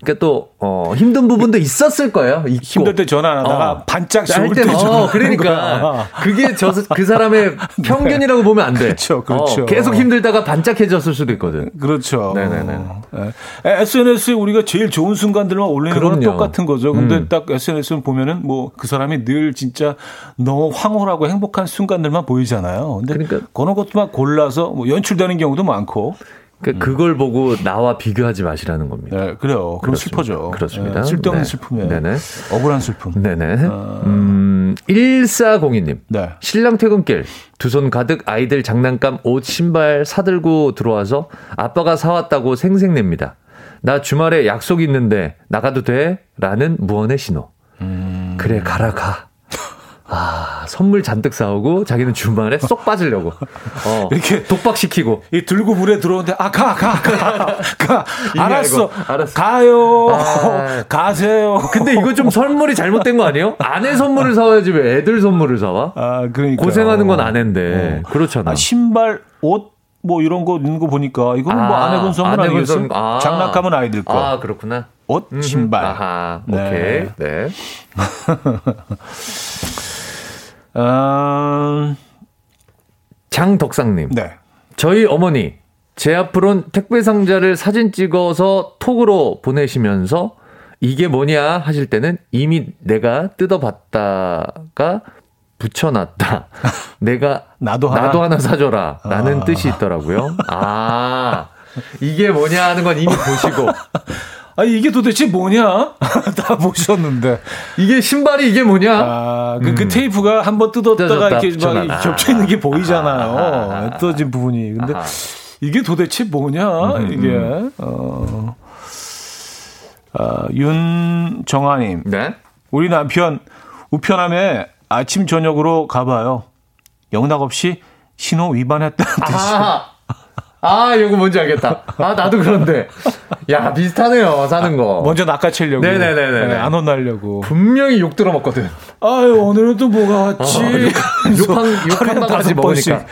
그러니까 또 어, 힘든 부분도 있었을 거예요. 있고. 힘들 때 전화 안 하다가 어. 반짝 좋을 때, 때 전화. 어, 그러니까 그게 저 그 사람의 평균이라고 보면 안 돼. 그렇죠, 그렇죠. 어, 계속 힘들다가 반짝해졌을 수도 있거든. 그렇죠. 네네네. 네. SNS에 우리가 제일 좋은 순간들만 올리는 거랑 똑같은 거죠. 근데 음. 딱 SNS를 보면은 뭐 그 사람이 늘 진짜 너무 황홀하고 행복한 순간들만 보이잖아요. 근데 그러니까 그런 것만 골라서 뭐 연출되는 경우도 많고. 그러니까 음. 그걸 보고 나와 비교하지 마시라는 겁니다. 네, 그래요. 그럼 슬퍼져. 그렇습니다. 네, 쓸데없는 네. 슬픔이에요. 네네. 억울한 슬픔. 네네. 아... 음, 1402님. 네. 신랑 퇴근길 두 손 가득 아이들 장난감, 옷, 신발 사들고 들어와서 아빠가 사왔다고 생색냅니다. 나 주말에 약속 있는데 나가도 돼? 라는 무언의 신호. 음... 그래, 가라, 가. 아, 선물 잔뜩 사오고 자기는 주말에 쏙 빠지려고. 어, 이렇게 독박시키고. 이 들고 물에 들어오는데, 아, 가, 가, 가, 가. 알았어. 알았어. 가요. 아, 가세요. 근데 이거 좀 선물이 잘못된 거 아니에요? 아내 선물을 사와야지 왜 애들 선물을 사와? 아, 그러니까. 고생하는 건 아내인데. 어. 그렇잖아. 아, 신발, 옷, 뭐 이런 거 있는 거 보니까 이거는 뭐 아, 뭐 아내분 선물 아니겠어요? 아, 장난감은 아이들 거. 아, 그렇구나. 옷, 신발. 아하, 오케이. 네. 네. 어... 장덕상님. 네. 저희 어머니, 제 앞으론 택배 상자를 사진 찍어서 톡으로 보내시면서 이게 뭐냐 하실 때는 이미 내가 뜯어봤다가 붙여놨다. 내가 나도 하나, 나도 하나 사줘라. 라는 아. 뜻이 있더라고요. 아, 이게 뭐냐 하는 건 이미 보시고. 아 이게 도대체 뭐냐? 다 보셨는데. 이게 신발이 이게 뭐냐? 아, 그, 그 음. 그 테이프가 한번 뜯었다가 이렇게 막 겹쳐 있는 게 보이잖아요. 아, 뜯어진 부분이. 근데 아하. 이게 도대체 뭐냐? 음, 이게. 음. 어. 아, 윤정아님. 네? 우리 남편 우편함에 아침 저녁으로 가봐요. 영락 없이 신호 위반했다는 뜻이. 아, 이거 뭔지 알겠다. 아, 나도 그런데. 야, 비슷하네요, 사는 거. 아, 먼저 낚아채려고. 네네네네. 네, 안 혼나려고. 분명히 욕 들어먹거든. 아유, 오늘은 또 뭐가 왔지. 어, 욕, 한, 욕한 바가지 먹으니까.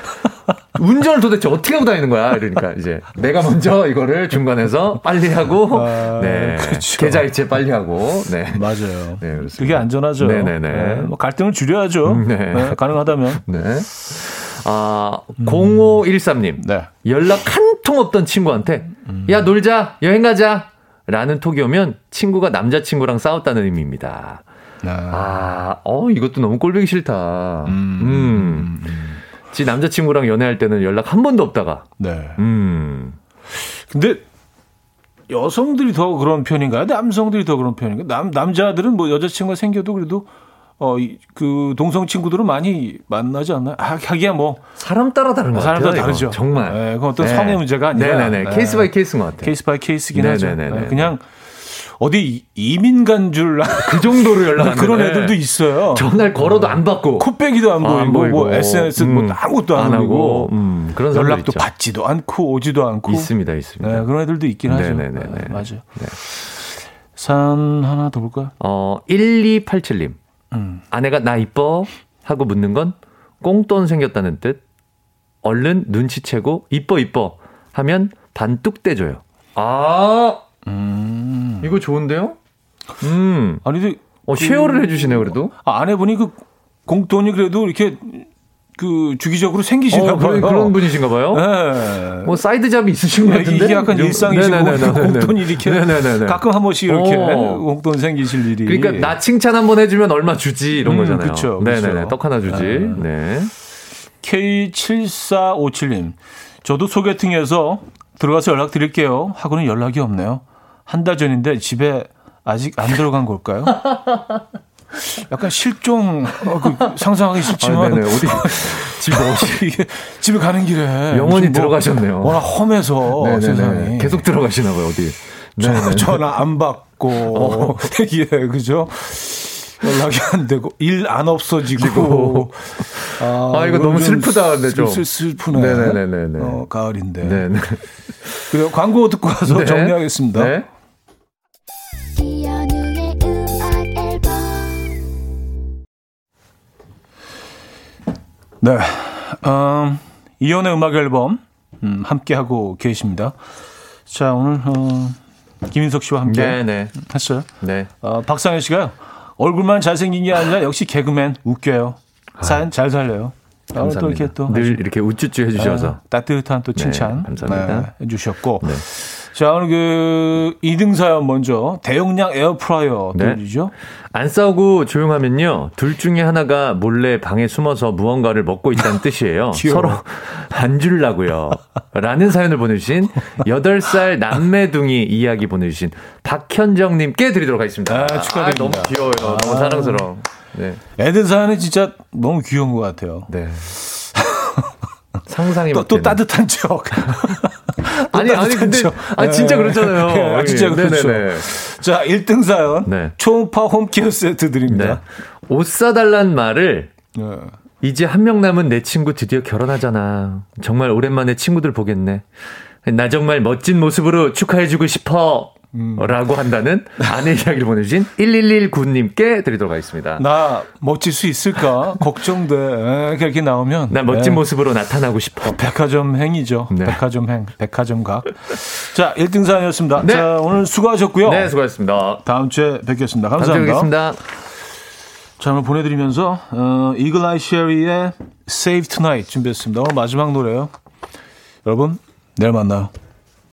운전을 도대체 어떻게 하고 다니는 거야? 이러니까 이제 내가 먼저 이거를 중간에서 빨리 하고, 아, 네. 그렇죠. 계좌이체 빨리 하고, 네. 맞아요. 네, 그렇습니다. 그게 안전하죠. 네네네. 네, 뭐 갈등을 줄여야죠. 음, 네. 네. 가능하다면. 네. 아, 0513님. 네. 연락 한 통 없던 친구한테, 음. 야, 놀자, 여행 가자. 라는 톡이 오면 친구가 남자친구랑 싸웠다는 의미입니다. 아, 아 어, 이것도 너무 꼴보기 싫다. 음. 음. 지 남자친구랑 연애할 때는 연락 한 번도 없다가. 네. 음. 근데 여성들이 더 그런 편인가요? 남성들이 더 그런 편인가요? 남, 남자들은 뭐 여자친구가 생겨도 그래도 어, 그 동성 친구들은 많이 만나지 않나요? 아, 하기야 뭐 사람 따라 다른 것 사람 같아요. 따라 다르죠. 정말. 네, 그건 어떤 네. 성의 문제가 아니라 네네네. 네. case by case인 것 같아요. case by case긴 네네네네. 하죠. 네, 그냥 어디 이민 간 줄 그 정도로 연락 그런 애들도 있어요. 전화 걸어도 안 받고 코빼기도 안, 아, 보이고, 안 보이고 뭐 SNS 음, 뭐 아무것도 안, 안 하고 음, 그런 연락도 있죠. 받지도 않고 오지도 않고 있습니다, 있습니다. 네, 그런 애들도 있긴 네네네네. 하죠. 네, 맞아요. 네. 사연 하나 더 볼까요? 어, 1287님. 음. 아내가 나 이뻐 하고 묻는 건 꽁돈 생겼다는 뜻. 얼른 눈치채고 이뻐 이뻐 하면 반 뚝 떼줘요. 아, 음. 이거 좋은데요? 음. 아니, 어, share를 해주시네요, 그래도. 아, 아내분이 그 공돈이 그래도 이렇게 그 주기적으로 생기시나 어, 봐요. 그런 분이신가 봐요. 네. 뭐 side job이 있으신 것 같은데. 이게 약간 일상이시고 공돈 이렇게 네네네. 가끔 한 번씩 이렇게 어. 공돈 생기실 일이. 그러니까 나 칭찬 한 번 해주면 얼마 주지 이런 음, 거잖아요. 그렇죠. 네네네. 떡 하나 주지. 네. 네. K7457님. 저도 소개팅에서 들어가서 연락 드릴게요. 하고는 연락이 없네요. 한 달 전인데 집에 아직 안 들어간 걸까요? 약간 실종 어, 그, 상상하기 싫지만. 아, 어디? 집 어디 이게 집에 가는 길에. 영원히 뭐 들어가셨네요. 워낙 험해서 네네네. 세상이. 계속 들어가시나 봐요 어디. 전, 전화 안 받고. 어. 예 그죠. 연락이 안 되고 일 안 없어지고. 아, 아 이거 너무 슬프다 근데 좀. 슬, 슬프네. 네네네네 어, 가을인데. 네네. 그리고 광고 듣고 와서 네. 정리하겠습니다. 네. 네. 음, 이연의 음악 앨범 음, 함께 하고 계십니다. 자 오늘 어, 김인석 씨와 함께 네네. 네. 했어요. 네. 어, 박상현 씨가요. 얼굴만 잘생긴 게 아니라 역시 개그맨 웃겨요. 사연 잘 살려요. 감사합니다. 또 이렇게 또 늘 이렇게 우쭈쭈 해주셔서 아, 따뜻한 또 칭찬 네, 감사합니다. 네, 해주셨고 네. 자, 오늘 그 2등 사연 먼저 대용량 에어프라이어 들리죠? 네. 안 싸우고 조용하면요. 둘 중에 하나가 몰래 방에 숨어서 무언가를 먹고 있다는 뜻이에요. 서로 안 줄라고요. 라는 사연을 보내주신 8살 남매둥이 이야기 보내주신 박현정님께 드리도록 하겠습니다. 아, 축하드립니다. 아, 너무 귀여워요. 아. 너무 사랑스러워. 네. 애들 사연은 진짜 너무 귀여운 것 같아요. 네. 상상이 또, 또 따뜻한 척. 아니 아니 근데 아 진짜 그렇잖아요. 네, 아, 진짜 그렇죠. 네네네. 자 1등 사연 네. 초음파 홈케어 세트 드립니다. 네. 옷 사달란 말을 네. 이제 한 명 남은 내 친구 드디어 결혼하잖아. 정말 오랜만에 친구들 보겠네. 나 정말 멋진 모습으로 축하해주고 싶어. 음. 라고 한다는 아내 이야기를 보내주신 1119님께 드리도록 하겠습니다. 나 멋질 수 있을까? 걱정돼. 그렇게 나오면. 나 멋진 네. 모습으로 나타나고 싶어. 어, 백화점 행이죠. 네. 백화점 행, 백화점 각. 자, 1등 사연이었습니다. 네. 자, 오늘 수고하셨고요. 네, 수고하셨습니다. 다음 주에 뵙겠습니다. 감사합니다. 다음 주에 뵙겠습니다. 자, 오늘 보내드리면서, 어, 이글 아이 쉐리의 Save Tonight 준비했습니다. 오늘 마지막 노래요. 여러분, 내일 만나요.